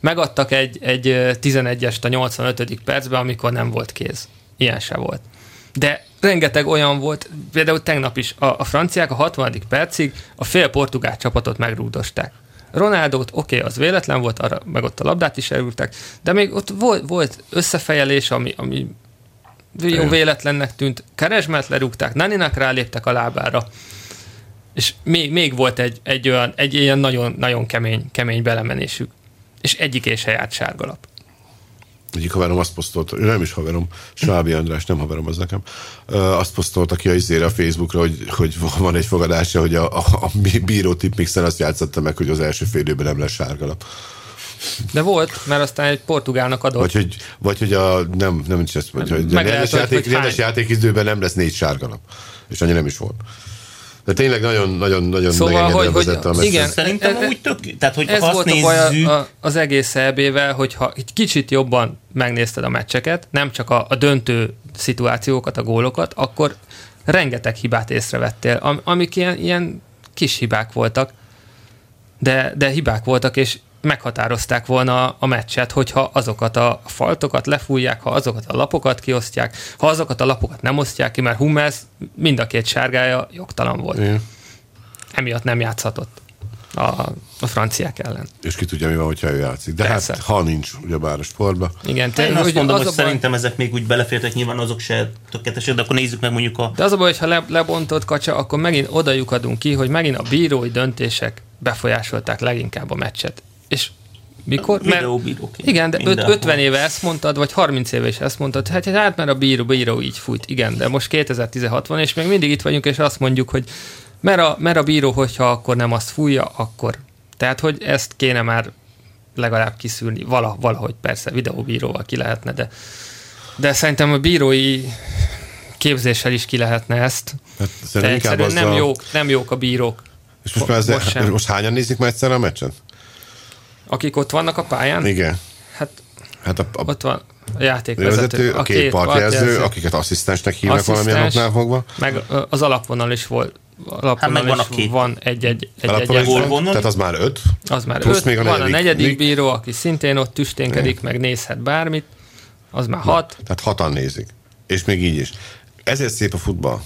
Megadtak egy, egy ö, 11-est a 85. percben, amikor nem volt kéz. Ilyen se volt. De rengeteg olyan volt, például tegnap is a, a franciák a 60. percig a fél portugál csapatot megrúdosták. Ronaldot, oké, okay, az véletlen volt, arra meg ott a labdát is elrúgták, de még ott volt, volt összefejelés, ami, ami jó véletlennek tűnt. Keresmet lerúgták, Naninak ráléptek a lábára, és még, még volt egy, egy olyan, egy ilyen nagyon, nagyon kemény, kemény belemenésük. És egyik se járt sárgalap. Egyik haverom azt posztolta, ő nem is haverom, Svábi András, nem haverom az nekem, azt posztolta ki a izére a Facebookra, hogy, hogy van egy fogadása, hogy a, a, a bíró tipmixen azt játszotta meg, hogy az első fél nem lesz sárgalap. De volt, mert aztán egy portugálnak adott. Vagy hogy, vagy hogy a, nem, nem is ezt mondja, hogy a Meg rendes, hogy- játék, hogy rendes játékidőben nem lesz négy sárgalap. És annyi nem is volt. De tényleg nagyon, nagyon, nagyon Szóval, hogy- vezette a hogy- meccset. igen, Szerintem e- e- úgy tök, tehát hogy Ez volt a baj nézzük, a, a, az egész EB-vel, hogyha egy kicsit jobban megnézted a meccseket, nem csak a, a döntő szituációkat, a gólokat, akkor rengeteg hibát észrevettél, am, amik ilyen, ilyen kis hibák voltak, de, de hibák voltak, és meghatározták volna a meccset, hogyha azokat a faltokat lefújják, ha azokat a lapokat kiosztják, ha azokat a lapokat nem osztják ki, mert Hummels mind a két sárgája jogtalan volt. Igen. Emiatt nem játszhatott. a, a franciák ellen. És ki tudja, mi van, hogyha ő játszik. De Persze. hát, ha nincs ugyebár a sportba. Igen, te, Én azt mondom, hogy az baj- szerintem ezek még úgy belefértek, nyilván azok se tökéletesek, de akkor nézzük meg mondjuk a... De az a baj, hogy ha le, lebontott kacsa, akkor megint oda lyukadunk ki, hogy megint a bírói döntések befolyásolták leginkább a meccset. És mikor? Mert, Videóbíróként. igen, de öt, Mindenhol. 50 éve ezt mondtad, vagy 30 éve is ezt mondtad, hát, hát mert a bíró, bíró így fújt. Igen, de most 2016 van, és még mindig itt vagyunk, és azt mondjuk, hogy mert a, mert a bíró, hogyha akkor nem azt fújja, akkor. Tehát, hogy ezt kéne már legalább kiszűrni. Vala, valahogy persze, videóbíróval ki lehetne, de, de szerintem a bírói képzéssel is ki lehetne ezt. Hát De egyszerűen nem, azzal- jók, nem jók a bírók, És most, már ezzel, most sem. most, hányan nézik már egyszerre a meccset? Akik ott vannak a pályán. Igen. Hát Hát a, a ott van a játékvezető, vezető, a két partjelző, partjelző, akiket asszisztensnek hívnak valamilyen Asszisztens. oknál fogva. meg az alapvonal is volt. Alapvonal Hát meg van a két. van egy-egy, egy, egy, egy van, gólvonal. Tehát az már öt. az már plusz öt, még a van a negyedik. bíró, aki szintén ott tüsténkedik, meg nézhet bármit, az már hat. Tehát hatan nézik. És még így is. Ezért szép a futball.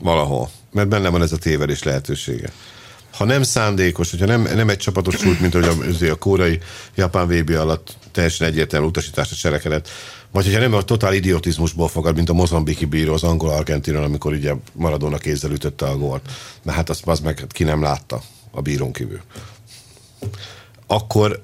Valahol. Mert benne van ez a tévedés lehetősége. Ha nem szándékos, hogyha nem, nem egy csapatos súlyt, mint hogy a, a kórai japán VB alatt teljesen egyértelmű utasítást a serekedet, vagy hogyha nem a totál idiotizmusból fogad, mint a mozambiki bíró az angol argentinon, amikor ugye Maradona kézzel ütötte a gólt. Mert hát azt az meg ki nem látta a bírón kívül. Akkor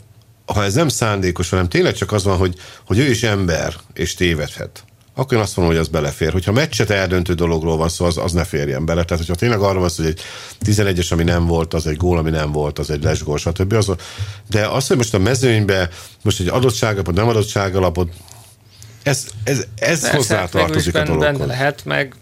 ha ez nem szándékos, hanem tényleg csak az van, hogy, hogy ő is ember, és tévedhet, akkor én azt mondom, hogy az belefér. Hogyha meccset eldöntő dologról van szó, az, az ne férjen bele. Tehát, hogyha tényleg arról van szó, hogy egy 11-es, ami nem volt, az egy gól, ami nem volt, az egy lesgól, stb. Az, de az, hogy most a mezőnybe, most egy adottságalapot, nem adottságalapot, ez, ez, ez Persze, hozzá hát végül is tartozik a benne, benne dologhoz. lehet, meg,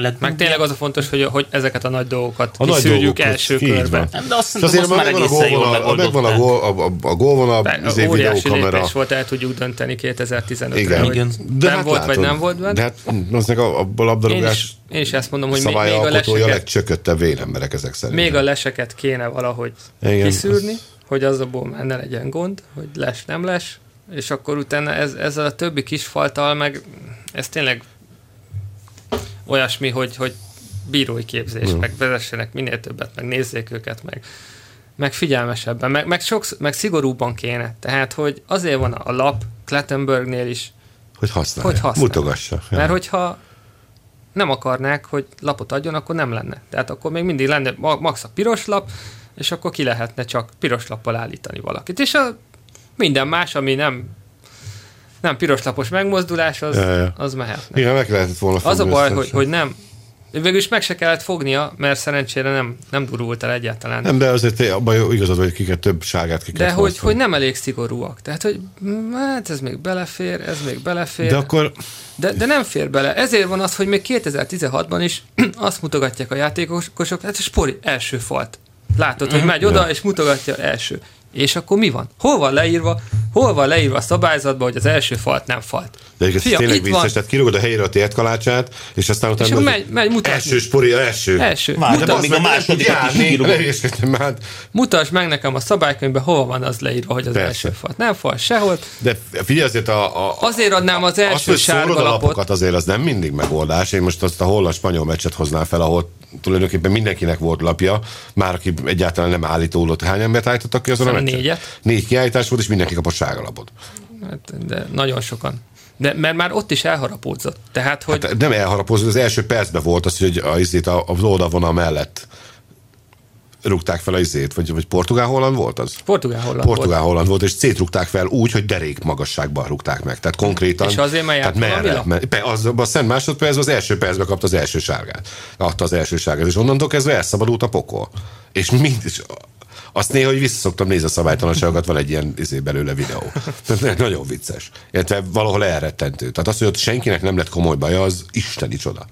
Lett meg tényleg az a fontos, hogy, hogy ezeket a nagy dolgokat A nagy kiszűrjük dolgokat, első körben. Nem, de azt szerintem azért azt már megvan a egészen jól gólvonal, megvan a, megoldották. gól, a, a, a gólvonal, Be- izé, Óriási videókamera. lépés volt, el tudjuk dönteni 2015-re, Igen. hogy Igen. nem hát volt, vagy látod, nem volt benne. De hát aznek a, a Én labdarúgás is, én is ezt mondom, hogy még, a a leseket, legcsököttebb vélemberek ezek szerint. még a leseket kéne valahogy Igen, kiszűrni, hogy az abból már ne legyen gond, hogy les nem les, és akkor utána ez, ez a többi kisfaltal meg ez tényleg olyasmi, hogy, hogy bírói képzés, Mm. meg vezessenek minél többet, meg nézzék őket, meg, meg figyelmesebben, meg, meg, sokszor, meg szigorúbban kéne. Tehát, hogy azért van a lap Klettenbergnél is, Hogy használja. Hogy használja. Mutogassa. mert hogyha nem akarnák, hogy lapot adjon, akkor nem lenne. Tehát akkor még mindig lenne ma- max a piros lap, és akkor ki lehetne csak piros lappal állítani valakit. És a minden más, ami nem nem piros lapos megmozdulás, az, Ja, ja. az mehetne. Igen, meg lehetett volna Az a baj, hogy, hogy nem. Végül is meg se kellett fognia, mert szerencsére nem, nem durult el egyáltalán. Nem, de azért abban igazad, hogy kiket több ságát ki De hogy, hogy nem elég szigorúak. Tehát, hogy hát ez még belefér, ez még belefér. De akkor De, de nem fér bele. Ezért van az, hogy még 2016-ban is azt mutogatják a játékosok, hát a spori első falt. Látod, hogy megy oda, és mutogatja első. És akkor mi van? Hol van leírva, hol van leírva a szabályzatban, hogy az első falt nem falt? De ez Fiam, tényleg vicces, van. tehát kirúgod a helyére a tért kalácsát, és aztán utána... És akkor megy, megy mutatni. Első spori, első. Első. Várj, Mutasd, még meg a nem másodikat is kirúgod. már. mutasd meg nekem a szabálykönyvben, hol van az leírva, hogy az Persze. első falt. Nem falt sehol. De figyelj azért a, a, Azért adnám az azt, első hogy szórod sárga a lapot. lapokat azért az nem mindig megoldás. Én most azt a holland-spanyol meccset hoznám fel, ahol tulajdonképpen mindenkinek volt lapja, már aki egyáltalán nem állítólott. Hány embert állítottak ki azon a meccsen? négyet. Négy kiállítás volt, és mindenki kapott sárga lapot. Hát, de nagyon sokan. De, mert már ott is elharapódzott. Tehát, hogy Hát nem elharapózott, az első percben volt az, hogy a, izét a, az oldalvonal mellett rúgták fel a izét, vagy, vagy portugál-holland volt az? Portugál Holland volt. Portugál-holland volt, és szétrúgták fel úgy, hogy derék magasságban rúgták meg. Tehát konkrétan. És azért, mert tehát merre, mert, az, a szent másodpercben az első percben kapta az első sárgát. Adta az első sárgát, és onnantól kezdve elszabadult a pokol. És mind, és azt néha, hogy visszaszoktam nézni a szabálytalanságokat, van egy ilyen izé belőle videó. Nagyon vicces. Illetve valahol elrettentő. Tehát az, hogy ott senkinek nem lett komoly baja, az isteni csoda.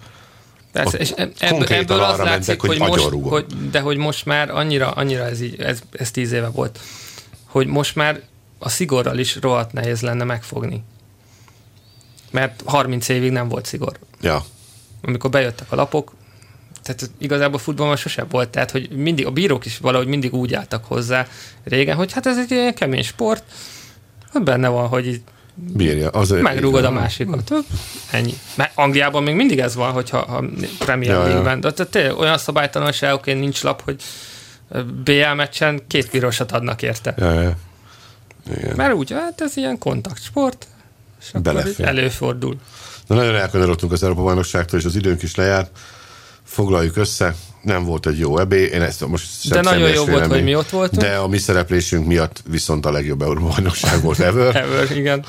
Ott és eb- ebből, ebből az látszik, mentek, hogy hogy, most, hogy, de hogy most már annyira, annyira ez, így, ez, ez tíz éve volt, hogy most már a szigorral is rohadt nehéz lenne megfogni. Mert 30 évig nem volt szigor. Ja. Amikor bejöttek a lapok, tehát igazából futballban sose volt, tehát hogy mindig, a bírók is valahogy mindig úgy álltak hozzá régen, hogy hát ez egy ilyen kemény sport, hogy benne van, hogy így Bírja. Az, megrúgod a másikat. Ennyi. Mert Angliában még mindig ez van, hogyha ha Premier. League-ben. De tehát olyan szabálytalanságok, nincs lap, hogy BL meccsen két pirosat adnak érte. Ja, ja. Igen. Mert úgy, hát ez ilyen kontaktsport, és akkor előfordul. Na nagyon elkanyarodtunk az Európa bajnokságtól, és az időnk is lejárt. Foglaljuk össze. Nem volt egy jó ebé. Én ezt most De nagyon jó volt, hogy mi ott voltunk. De a mi szereplésünk miatt viszont a legjobb Európa bajnokság volt ever. Ever, igen.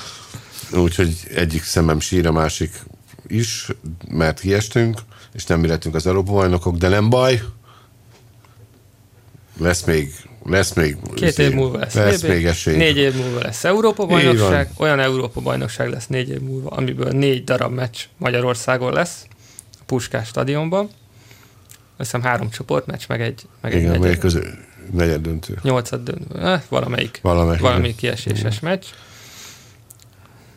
Úgyhogy egyik szemem sír, a másik is, mert kiestünk, és nem mi lettünk az Európa bajnokok, de nem baj. Lesz még, lesz még... Két év múlva lesz. Lesz még esély. Négy év múlva lesz Európa Így bajnokság, olyan Európa bajnokság lesz négy év múlva, amiből négy darab meccs Magyarországon lesz, a Puskás stadionban. Hiszem három csoportmeccs, meg egy, meg egy Igen, még negyed, közül negyed döntő. nyolcad döntő. Eh, valamelyik, Valamelyik, valamelyik igen. kieséses meccs.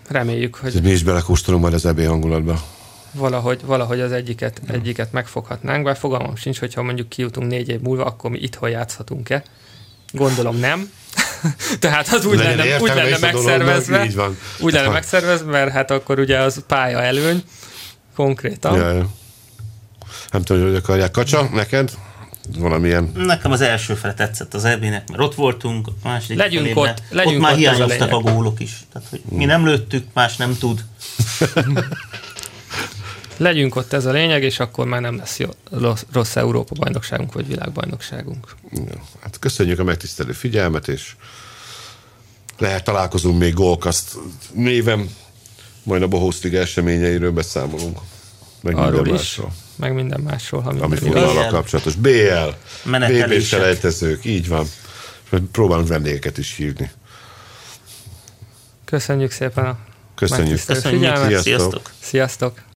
Reméljük, hogy Mi is belekóstolunk majd az EB hangulatba. valahogy, valahogy az egyiket, egyiket megfoghatnánk, bár fogalmam sincs, hogyha mondjuk kijutunk négy év múlva, akkor mi itthon játszhatunk-e. Gondolom nem. Tehát az úgy Legyen lenne, úgy lenne a dolognak, megszervezve. így van. Úgy lenne megszervezve, mert hát akkor ugye az pálya előny konkrétan. Ja, ja. Nem tudom, hogy akarják. Kacsa, neked? Valamilyen... Nekem az első fele tetszett az EB-nek, mert ott voltunk, a második Legyünk felében, ott, legyünk ott már ott, a hiányoztak a, lényeg. gólok is. Tehát, hogy mi nem lőttük, más nem tud. Legyünk ott ez a lényeg, és akkor már nem lesz jó, rossz, rossz Európa bajnokságunk, vagy világbajnokságunk. Ja. Hát köszönjük a megtisztelő figyelmet, és lehet találkozunk még Golkaszt néven, majd a Bohóz Liga eseményeiről beszámolunk. Meg Arról is, másról. Meg minden másról, ha Ami minden igaz. futballal kapcsolatos. BL, BB selejtezők, így van. Próbálunk vendégeket is hívni. Köszönjük szépen a Köszönjük. Köszönjük. Sziasztok. sziasztok! Sziasztok!